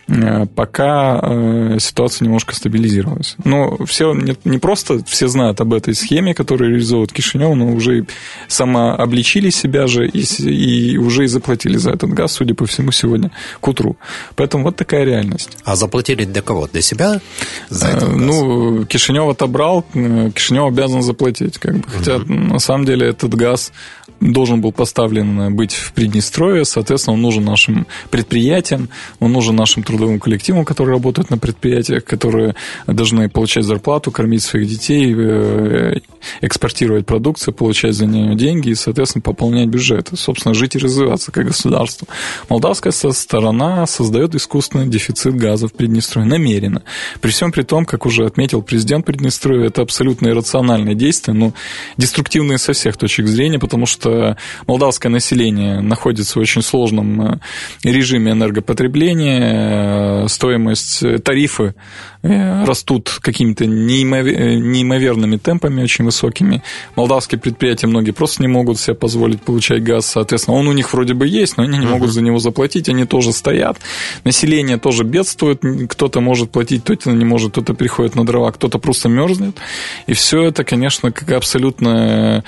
Speaker 2: Э, пока э, ситуация немножко стабилизировалась. Но все не, не просто все знают об этой схеме, которую реализует Кишинев, но уже самообличили себя же и, и уже и заплатили за этот газ, судя по всему, сегодня к утру. Поэтому вот такая реальность.
Speaker 1: А заплатили для кого? Для себя? За этот
Speaker 2: газ? Ну, Кишинев отобрал, Кишинев обязан заплатить. Как бы. Хотя, угу. на самом деле, этот газ должен был поставлен быть в Приднестровье, соответственно, он нужен нашим предприятиям, он нужен нашим трудовым коллективам, которые работают на предприятиях, которые должны получать зарплату, кормить своих детей, э, экспортировать продукцию, получать за нее деньги и, соответственно, пополнять бюджет, собственно, жить и развиваться как государство. Молдавская сторона создает искусственный дефицит газа в Приднестровье намеренно. При всем при том, как уже отметил президент Приднестровья, это абсолютно иррациональное действие, но деструктивное со всех точек зрения, потому что молдавское население находится в очень сложном э, режиме энергопотребления, э, стоимость, э, тарифы растут какими-то неимоверными темпами, очень высокими. Молдавские предприятия многие просто не могут себе позволить получать газ, соответственно, он у них вроде бы есть, но они не могут за него заплатить, они тоже стоят. Население тоже бедствует, кто-то может платить, кто-то не может, кто-то приходит на дрова, кто-то просто мерзнет. И все это, конечно, как абсолютно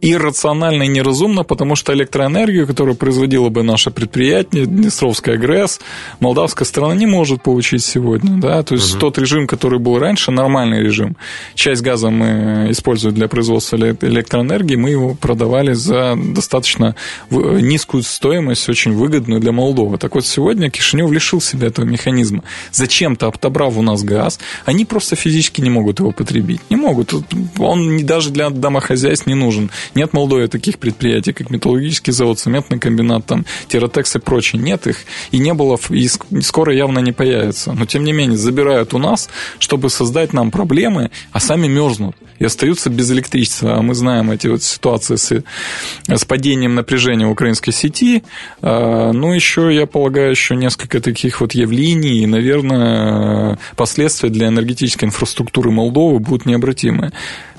Speaker 2: иррационально и неразумно, потому что электроэнергию, которую производило бы наше предприятие, Днестровская ГРЭС, молдавская страна не может получить сегодня. Да? То есть угу. тот режим, который был раньше, нормальный режим. Часть газа мы используем для производства электроэнергии, мы его продавали за достаточно низкую стоимость, очень выгодную для Молдовы. Так вот, сегодня Кишинев лишил себя этого механизма. Зачем-то отобрав у нас газ, они просто физически не могут его потребить. Не могут. Он даже для домохозяйств не нужен нет в Молдове таких предприятий, как металлургический завод, цементный комбинат, там, Терратекс и прочее. Нет их. И не было, и скоро явно не появится. Но, тем не менее, забирают у нас, чтобы создать нам проблемы, а сами мерзнут и остаются без электричества. А мы знаем эти вот ситуации с, с падением напряжения украинской сети. А, ну, еще, я полагаю, еще несколько таких вот явлений, и, наверное, последствия для энергетической инфраструктуры Молдовы будут необратимые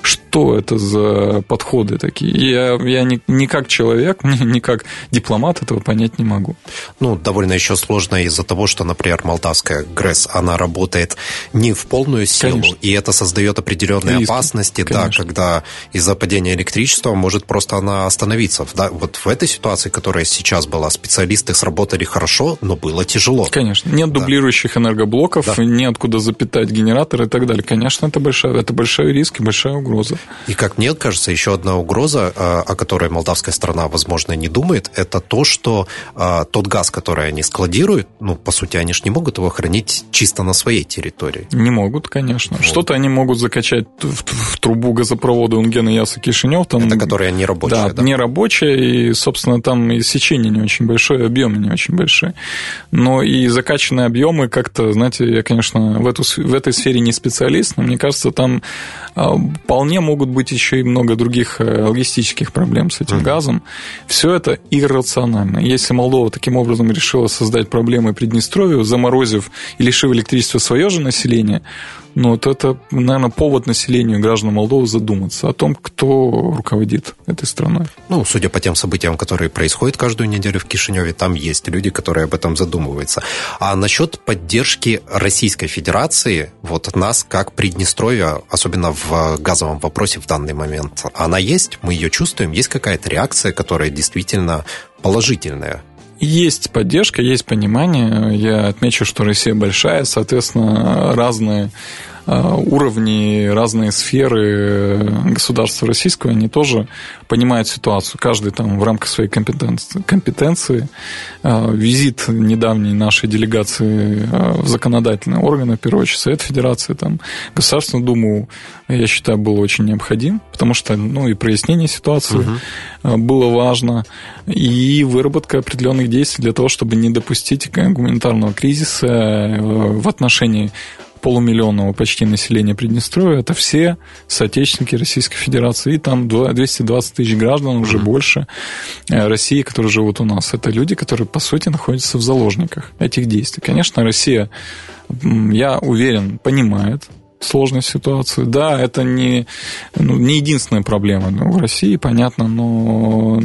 Speaker 2: что это за подходы такие. Я, я не, не как человек, не, как дипломат этого понять не могу.
Speaker 1: Ну, довольно еще сложно из-за того, что, например, молдавская ГРЭС, она работает не в полную силу, Конечно. и это создает определенные Риски. опасности, Конечно. да, когда из-за падения электричества может просто она остановиться. Да, вот в этой ситуации, которая сейчас была, специалисты сработали хорошо, но было тяжело.
Speaker 2: Конечно. Нет да. дублирующих энергоблоков, да. неоткуда запитать генераторы и так далее. Конечно, это большой, это большой риск и большая угроза.
Speaker 1: И как мне кажется, еще одна угроза, а, о которой молдавская страна, возможно, не думает, это то, что а, тот газ, который они складируют, ну, по сути, они же не могут его хранить чисто на своей территории.
Speaker 2: Не могут, конечно. Вот. Что-то они могут закачать в, в трубу газопровода Унгена Яса Кишинев. Там,
Speaker 1: это которая не рабочая,
Speaker 2: да, да? не рабочая, и, собственно, там и сечение не очень большое, объемы не очень большие. Но и закачанные объемы как-то, знаете, я, конечно, в, эту, в этой сфере не специалист, но мне кажется, там а, вполне могут быть еще и много других э, логистических проблем с этим mm-hmm. газом. Все это иррационально. Если Молдова таким образом решила создать проблемы Приднестровью, заморозив и лишив электричества свое же население, ну, вот это, наверное, повод населению граждан Молдовы задуматься о том, кто руководит этой страной.
Speaker 1: Ну, судя по тем событиям, которые происходят каждую неделю в Кишиневе, там есть люди, которые об этом задумываются. А насчет поддержки Российской Федерации, вот нас, как Приднестровья, особенно в газовом вопросе в данный момент, она есть, мы ее чувствуем, есть какая-то реакция, которая действительно положительная
Speaker 2: есть поддержка, есть понимание. Я отмечу, что Россия большая, соответственно, разные уровни, разные сферы государства российского, они тоже понимают ситуацию. Каждый там в рамках своей компетенции. компетенции. А, визит недавней нашей делегации а, в законодательные органы, в первую очередь Совет Федерации, там, Государственную Думу, я считаю, был очень необходим, потому что ну, и прояснение ситуации угу. было важно, и выработка определенных действий для того, чтобы не допустить гуманитарного кризиса э, в отношении полумиллионного почти населения Приднестровья, это все соотечественники Российской Федерации. И там 220 тысяч граждан, уже mm-hmm. больше э, России, которые живут у нас. Это люди, которые, по сути, находятся в заложниках этих действий. Конечно, Россия, я уверен, понимает сложной ситуации. Да, это не, ну, не единственная проблема в России, понятно, но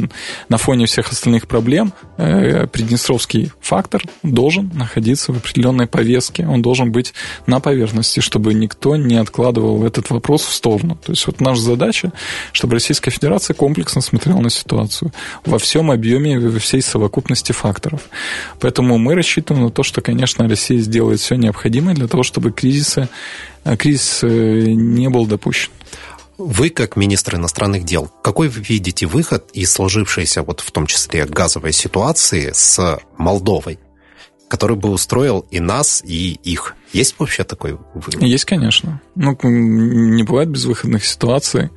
Speaker 2: на фоне всех остальных проблем э, приднестровский фактор должен находиться в определенной повестке, он должен быть на поверхности, чтобы никто не откладывал этот вопрос в сторону. То есть вот наша задача, чтобы Российская Федерация комплексно смотрела на ситуацию во всем объеме, во всей совокупности факторов. Поэтому мы рассчитываем на то, что, конечно, Россия сделает все необходимое для того, чтобы кризисы кризис э, не был допущен.
Speaker 1: Вы, как министр иностранных дел, какой вы видите выход из сложившейся, вот в том числе газовой ситуации с Молдовой, который бы устроил и нас, и их? Есть вообще такой выход?
Speaker 2: Есть, конечно. Ну, не бывает безвыходных ситуаций.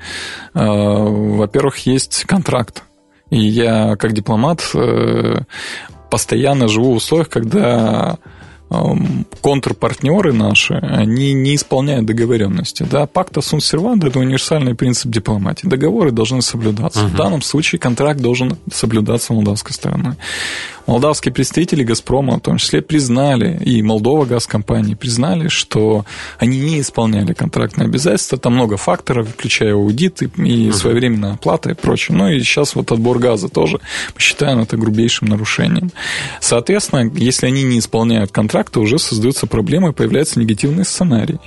Speaker 2: А, во-первых, есть контракт. И я, как дипломат, э, постоянно живу в условиях, когда контрпартнеры наши, они не исполняют договоренности. Да? Пакта сун серванда – это универсальный принцип дипломатии. Договоры должны соблюдаться. Uh-huh. В данном случае контракт должен соблюдаться молдавской стороной. Молдавские представители «Газпрома» в том числе признали, и Молдова газкомпании признали, что они не исполняли контрактные обязательства. Там много факторов, включая аудит и, и своевременная оплата и прочее. Ну и сейчас вот отбор газа тоже мы считаем это грубейшим нарушением. Соответственно, если они не исполняют контракты, уже создаются проблемы, появляется негативный сценарий.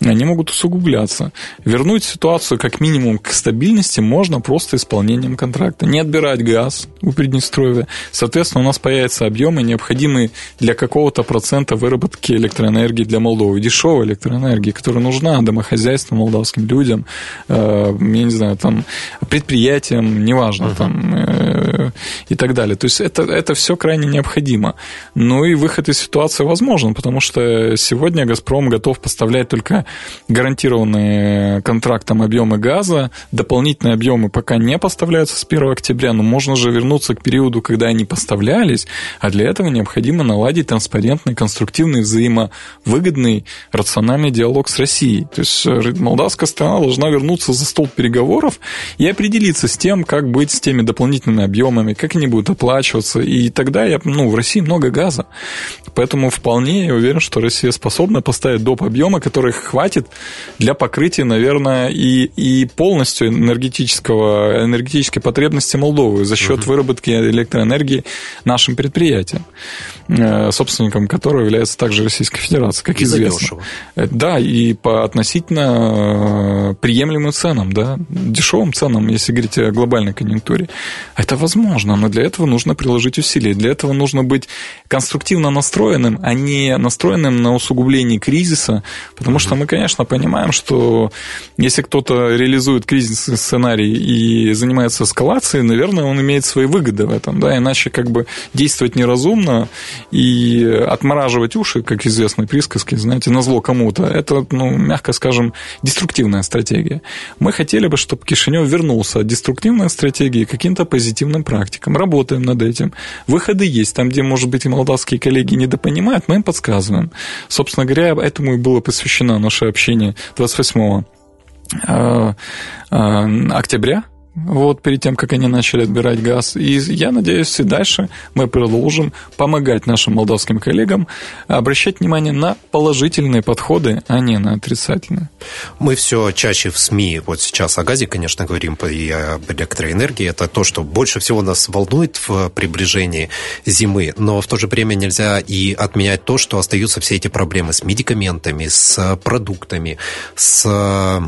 Speaker 2: Они могут усугубляться. Вернуть ситуацию как минимум к стабильности можно просто исполнением контракта. Не отбирать газ у Приднестровья. Соответственно, у нас нас появятся объемы, необходимые для какого-то процента выработки электроэнергии для Молдовы. Дешевой электроэнергии, которая нужна домохозяйствам, молдавским людям, э, я не знаю, там, предприятиям, неважно, uh-huh. там, э, и так далее. То есть это, это все крайне необходимо. Ну и выход из ситуации возможен, потому что сегодня «Газпром» готов поставлять только гарантированные контрактом объемы газа, дополнительные объемы пока не поставляются с 1 октября, но можно же вернуться к периоду, когда они поставляли справлялись, а для этого необходимо наладить транспарентный, конструктивный, взаимовыгодный, рациональный диалог с Россией. То есть э, молдавская страна должна вернуться за стол переговоров и определиться с тем, как быть с теми дополнительными объемами, как они будут оплачиваться. И тогда я, ну, в России много газа. Поэтому вполне я уверен, что Россия способна поставить доп. объема, который хватит для покрытия, наверное, и, и полностью энергетического, энергетической потребности Молдовы за счет угу. выработки электроэнергии нашим предприятиям, э, собственником которого является также Российская Федерация, как и известно. Дешево. Э, да, и по относительно э, приемлемым ценам, да, дешевым ценам, если говорить о глобальной конъюнктуре. Это возможно, но для этого нужно приложить усилия. Для этого нужно быть конструктивно настроенным, а не на усугубление кризиса, потому что мы, конечно, понимаем, что если кто-то реализует кризисный сценарий и занимается эскалацией, наверное, он имеет свои выгоды в этом, да, иначе как бы действовать неразумно и отмораживать уши, как известной присказки, знаете, на зло кому-то, это, ну, мягко скажем, деструктивная стратегия. Мы хотели бы, чтобы Кишинев вернулся от деструктивной стратегии к каким-то позитивным практикам. Работаем над этим. Выходы есть. Там, где, может быть, и молдавские коллеги недопонимают, мы им подсказываем. Собственно говоря, этому и было посвящено наше общение 28 октября вот перед тем, как они начали отбирать газ. И я надеюсь, и дальше мы продолжим помогать нашим молдавским коллегам обращать внимание на положительные подходы, а не на отрицательные.
Speaker 1: Мы все чаще в СМИ, вот сейчас о газе, конечно, говорим, и об электроэнергии. Это то, что больше всего нас волнует в приближении зимы, но в то же время нельзя и отменять то, что остаются все эти проблемы с медикаментами, с продуктами, с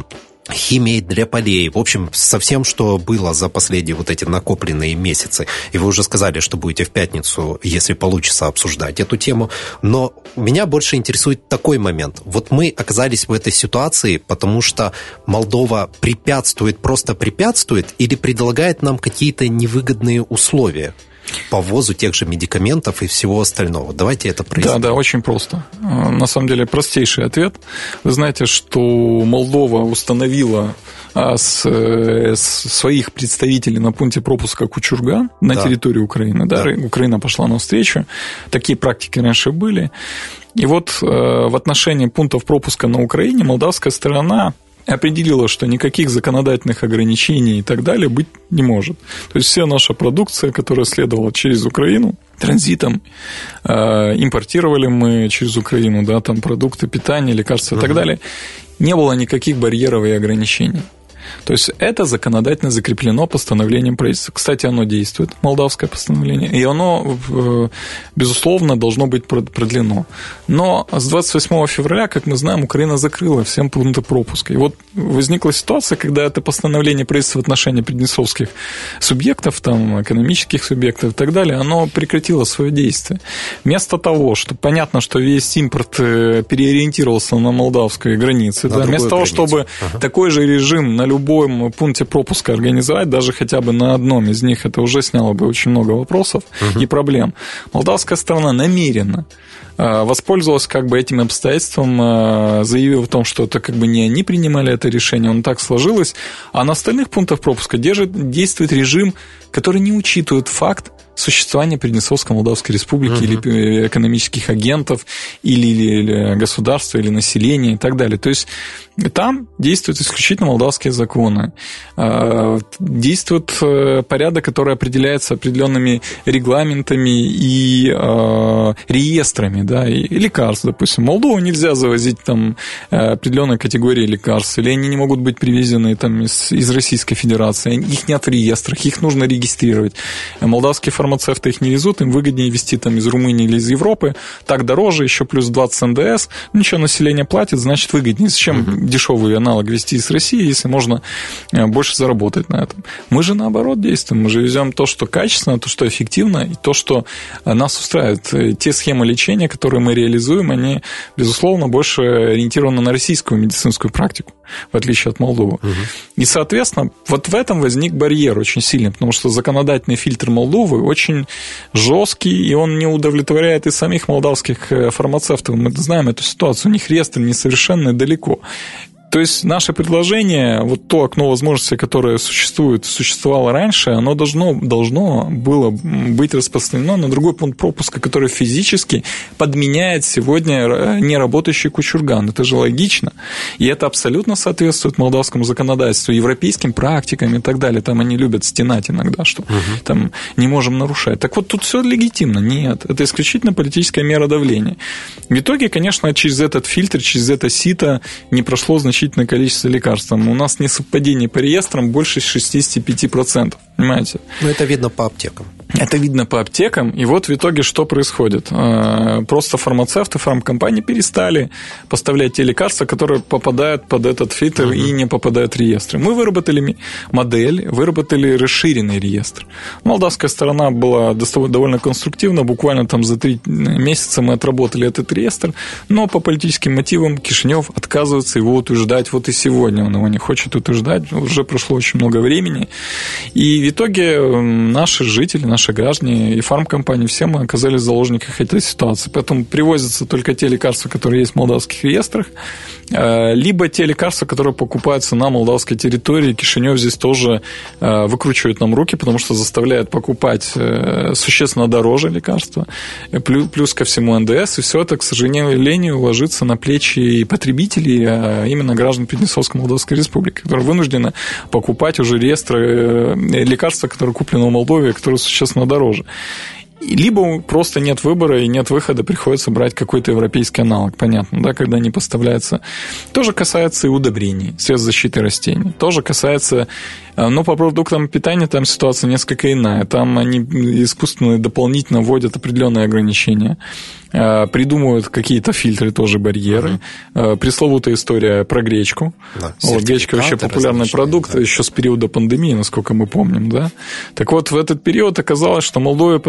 Speaker 1: химией для полей, в общем, со всем, что было за последние вот эти накопленные месяцы. И вы уже сказали, что будете в пятницу, если получится, обсуждать эту тему. Но меня больше интересует такой момент. Вот мы оказались в этой ситуации, потому что Молдова препятствует, просто препятствует или предлагает нам какие-то невыгодные условия? По ввозу тех же медикаментов и всего остального. Давайте это проясним.
Speaker 2: Да, да, очень просто. Э, на самом деле простейший ответ. Вы знаете, что Молдова установила а, с, э, с своих представителей на пункте пропуска Кучурган на да. территории Украины. Да, да. Украина пошла навстречу. Такие практики раньше были. И вот э, в отношении пунктов пропуска на Украине молдавская сторона определила, что никаких законодательных ограничений и так далее быть не может. То есть вся наша продукция, которая следовала через Украину, транзитом, э, импортировали мы через Украину, да, там продукты питания, лекарства и так далее, не было никаких барьеров и ограничений. То есть это законодательно закреплено постановлением правительства. Кстати, оно действует, молдавское постановление, и оно, э, безусловно, должно быть продлено. Но с 28 февраля, как мы знаем, Украина закрыла всем пункты пропуска. И вот возникла ситуация, когда это постановление правительства в отношении приднестровских субъектов, там, экономических субъектов и так далее, оно прекратило свое действие. Вместо того, что понятно, что весь импорт э, переориентировался на молдавской границе, да, вместо того, чтобы ага. такой же режим на любом пункте пропуска организовать, даже хотя бы на одном из них, это уже сняло бы очень много вопросов угу. и проблем. Молдавская сторона намеренно э, воспользовалась как бы этим обстоятельством, э, заявив о том, что это как бы не они принимали это решение, он так сложилось, а на остальных пунктах пропуска держит, действует режим, который не учитывает факт существования Приднестровской Молдавской Республики угу. или экономических агентов, или, или, или государства, или населения и так далее. То есть там действуют исключительно молдавские законы. А, действует э, порядок, который определяется определенными регламентами и а, реестрами, да, и лекарств, допустим. Молдову нельзя завозить там э, определенной категории лекарств, или они не могут быть привезены там из, из Российской Федерации, их нет в реестрах, их нужно регистрировать. Молдавские фармацевты их не везут, им выгоднее везти там из Румынии или из Европы, так дороже, еще плюс 20 НДС, ничего население платит, значит выгоднее. Зачем дешевый аналог вести из России, если можно э, больше заработать на этом. Мы же наоборот действуем, мы же везем то, что качественно, то, что эффективно, и то, что э, нас устраивает. Э, те схемы лечения, которые мы реализуем, они, безусловно, больше ориентированы на российскую медицинскую практику, в отличие от Молдовы. Угу. И, соответственно, вот в этом возник барьер очень сильный, потому что законодательный фильтр Молдовы очень жесткий, и он не удовлетворяет и самих молдавских фармацевтов. Мы знаем эту ситуацию, у них реестр несовершенный далеко. То есть наше предложение, вот то окно возможностей, которое существует, существовало раньше, оно должно, должно было быть распространено на другой пункт пропуска, который физически подменяет сегодня неработающий кучурган. Это же логично. И это абсолютно соответствует молдавскому законодательству, европейским практикам и так далее. Там они любят стенать иногда, что угу. там не можем нарушать. Так вот, тут все легитимно. Нет, это исключительно политическая мера давления. В итоге, конечно, через этот фильтр, через это сито не прошло значительно значительное количество лекарств. У нас несовпадение по реестрам больше 65%. Понимаете?
Speaker 1: Ну, это видно по аптекам.
Speaker 2: Это видно по аптекам, и вот в итоге что происходит? А, просто фармацевты, фармкомпании перестали поставлять те лекарства, которые попадают под этот фильтр угу. и не попадают в реестры. Мы выработали модель, выработали расширенный реестр. Молдавская сторона была довольно конструктивна, буквально там за три месяца мы отработали этот реестр, но по политическим мотивам Кишинев отказывается его утверждать вот и сегодня. Он его не хочет утверждать, уже прошло очень много времени. И в итоге наши жители, наши граждане, и фармкомпании, все мы оказались в заложниках этой ситуации. Поэтому привозятся только те лекарства, которые есть в молдавских реестрах, э, либо те лекарства, которые покупаются на молдавской территории. Кишинев здесь тоже э, выкручивает нам руки, потому что заставляет покупать существенно дороже лекарства, плюс, ко всему НДС, и все это, к сожалению, ложится на плечи потребителей, а именно граждан Приднестровской Молдавской Республики, которые вынуждены покупать уже реестры лекарства, которые куплены в Молдове, которые существенно дороже. Либо просто нет выбора и нет выхода, приходится брать какой-то европейский аналог, понятно, да, когда они поставляются. Тоже касается и удобрений, средств защиты растений. Тоже касается, э, но по продуктам питания там ситуация несколько иная. Там они искусственно дополнительно вводят определенные ограничения. Э, придумывают какие-то фильтры, тоже барьеры. Uh-huh. Пресловутая история про гречку. Да, вот, гречка вообще популярный продукт да. еще с периода пандемии, насколько мы помним, да. Так вот, в этот период оказалось, что Молдове,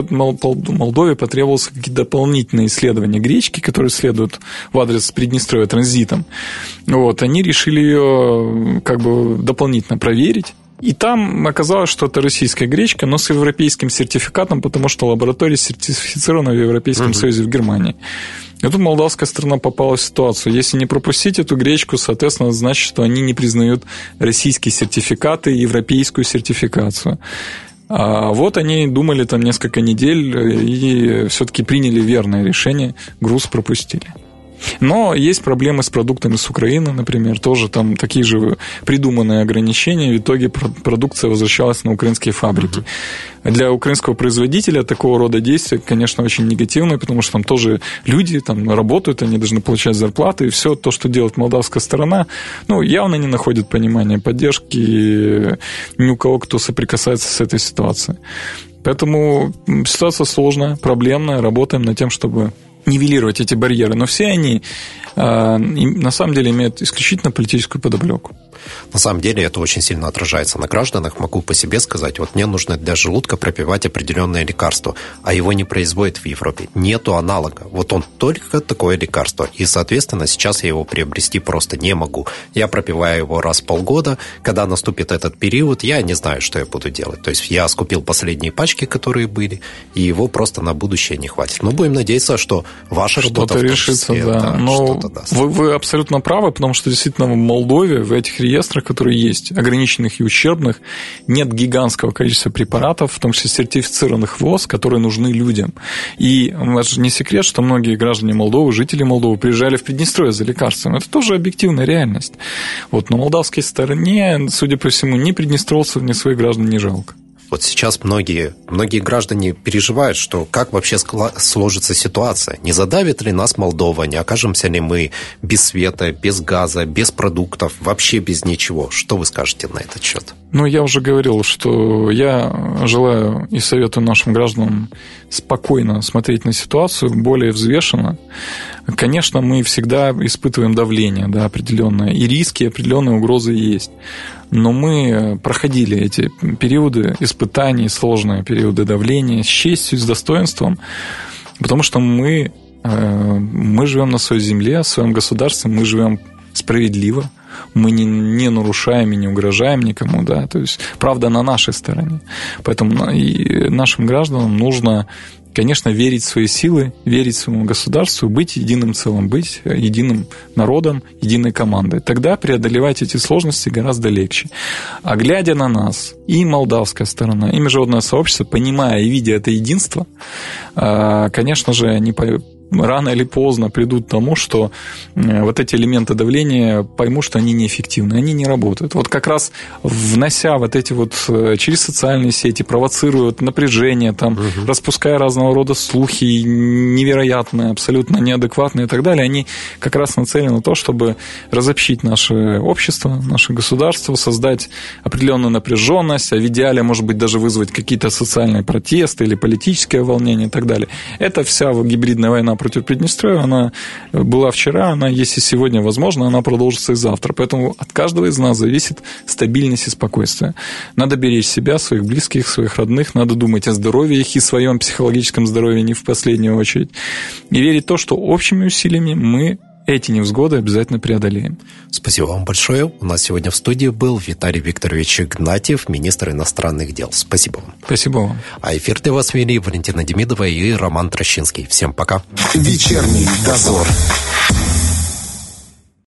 Speaker 2: Молдове потребовалось какие-то дополнительные исследования гречки, которые следуют в адрес Приднестровья транзитом. Вот, они решили ее как бы дополнительно проверить и там оказалось, что это российская гречка, но с европейским сертификатом, потому что лаборатория сертифицирована в Европейском uh-huh. Союзе в Германии. И тут молдавская страна попала в ситуацию. Если не пропустить эту гречку, соответственно, значит, что они не признают российские сертификаты и европейскую сертификацию. А вот они думали там несколько недель и все-таки приняли верное решение, груз пропустили. Но есть проблемы с продуктами с Украины, например, тоже там такие же придуманные ограничения. В итоге продукция возвращалась на украинские фабрики. Для украинского производителя такого рода действия, конечно, очень негативные, потому что там тоже люди там работают, они должны получать зарплаты, и все то, что делает молдавская сторона, ну, явно не находит понимания, поддержки ни у кого, кто соприкасается с этой ситуацией. Поэтому ситуация сложная, проблемная, работаем над тем, чтобы нивелировать эти барьеры, но все они э, на самом деле имеют исключительно политическую подоплеку.
Speaker 1: На самом деле это очень сильно отражается на гражданах. Могу по себе сказать, вот мне нужно для желудка пропивать определенное лекарство, а его не производят в Европе. Нету аналога. Вот он только такое лекарство. И, соответственно, сейчас я его приобрести просто не могу. Я пропиваю его раз в полгода. Когда наступит этот период, я не знаю, что я буду делать. То есть я скупил последние пачки, которые были, и его просто на будущее не хватит. Но будем надеяться, что ваша
Speaker 2: что-то решится, числе, да. да Но вы, вы абсолютно правы, потому что действительно в Молдове в этих реестрах, которые есть, ограниченных и ущербных, нет гигантского количества препаратов, в том числе сертифицированных ВОЗ, которые нужны людям. И это же не секрет, что многие граждане Молдовы, жители Молдовы приезжали в Приднестровье за лекарством. Это тоже объективная реальность. Вот на молдавской стороне, судя по всему, ни приднестровцев, ни своих граждан не жалко.
Speaker 1: Вот сейчас многие, многие граждане переживают, что как вообще сложится ситуация. Не задавит ли нас Молдова, не окажемся ли мы без света, без газа, без продуктов, вообще без ничего. Что вы скажете на этот счет?
Speaker 2: Ну, я уже говорил, что я желаю и советую нашим гражданам спокойно смотреть на ситуацию, более взвешенно. Конечно, мы всегда испытываем давление, да, определенное, и риски, определенные угрозы есть. Но мы проходили эти периоды испытаний, сложные периоды давления с честью, с достоинством, потому что мы, э, мы живем на своей земле, в своем государстве, мы живем справедливо, мы не, не нарушаем и не угрожаем никому, да, то есть правда на нашей стороне. Поэтому и нашим гражданам нужно конечно, верить в свои силы, верить своему государству, быть единым целым, быть единым народом, единой командой. Тогда преодолевать эти сложности гораздо легче. А глядя на нас, и молдавская сторона, и международное сообщество, понимая и видя это единство, а, конечно же, они рано или поздно придут к тому, что э, вот эти элементы давления поймут, что они неэффективны, они не работают. Вот как раз внося вот эти вот э, через социальные сети, провоцируют напряжение, там, угу. распуская разного рода слухи невероятные, абсолютно неадекватные и так далее, они как раз нацелены на то, чтобы разобщить наше общество, наше государство, создать определенную напряженность, а в идеале, может быть, даже вызвать какие-то социальные протесты или политические волнения и так далее. Это вся гибридная война против Приднестровья, она была вчера, она есть и сегодня, возможно, она продолжится и завтра. Поэтому от каждого из нас зависит стабильность и спокойствие. Надо беречь себя, своих близких, своих родных, надо думать о здоровье их и своем психологическом здоровье не в последнюю очередь. И верить в то, что общими усилиями мы эти невзгоды обязательно преодолеем.
Speaker 1: Спасибо вам большое. У нас сегодня в студии был Виталий Викторович Игнатьев, министр иностранных дел. Спасибо вам.
Speaker 2: Спасибо вам.
Speaker 1: А эфир для вас вели Валентина Демидова и Роман Трощинский. Всем пока.
Speaker 3: Вечерний дозор.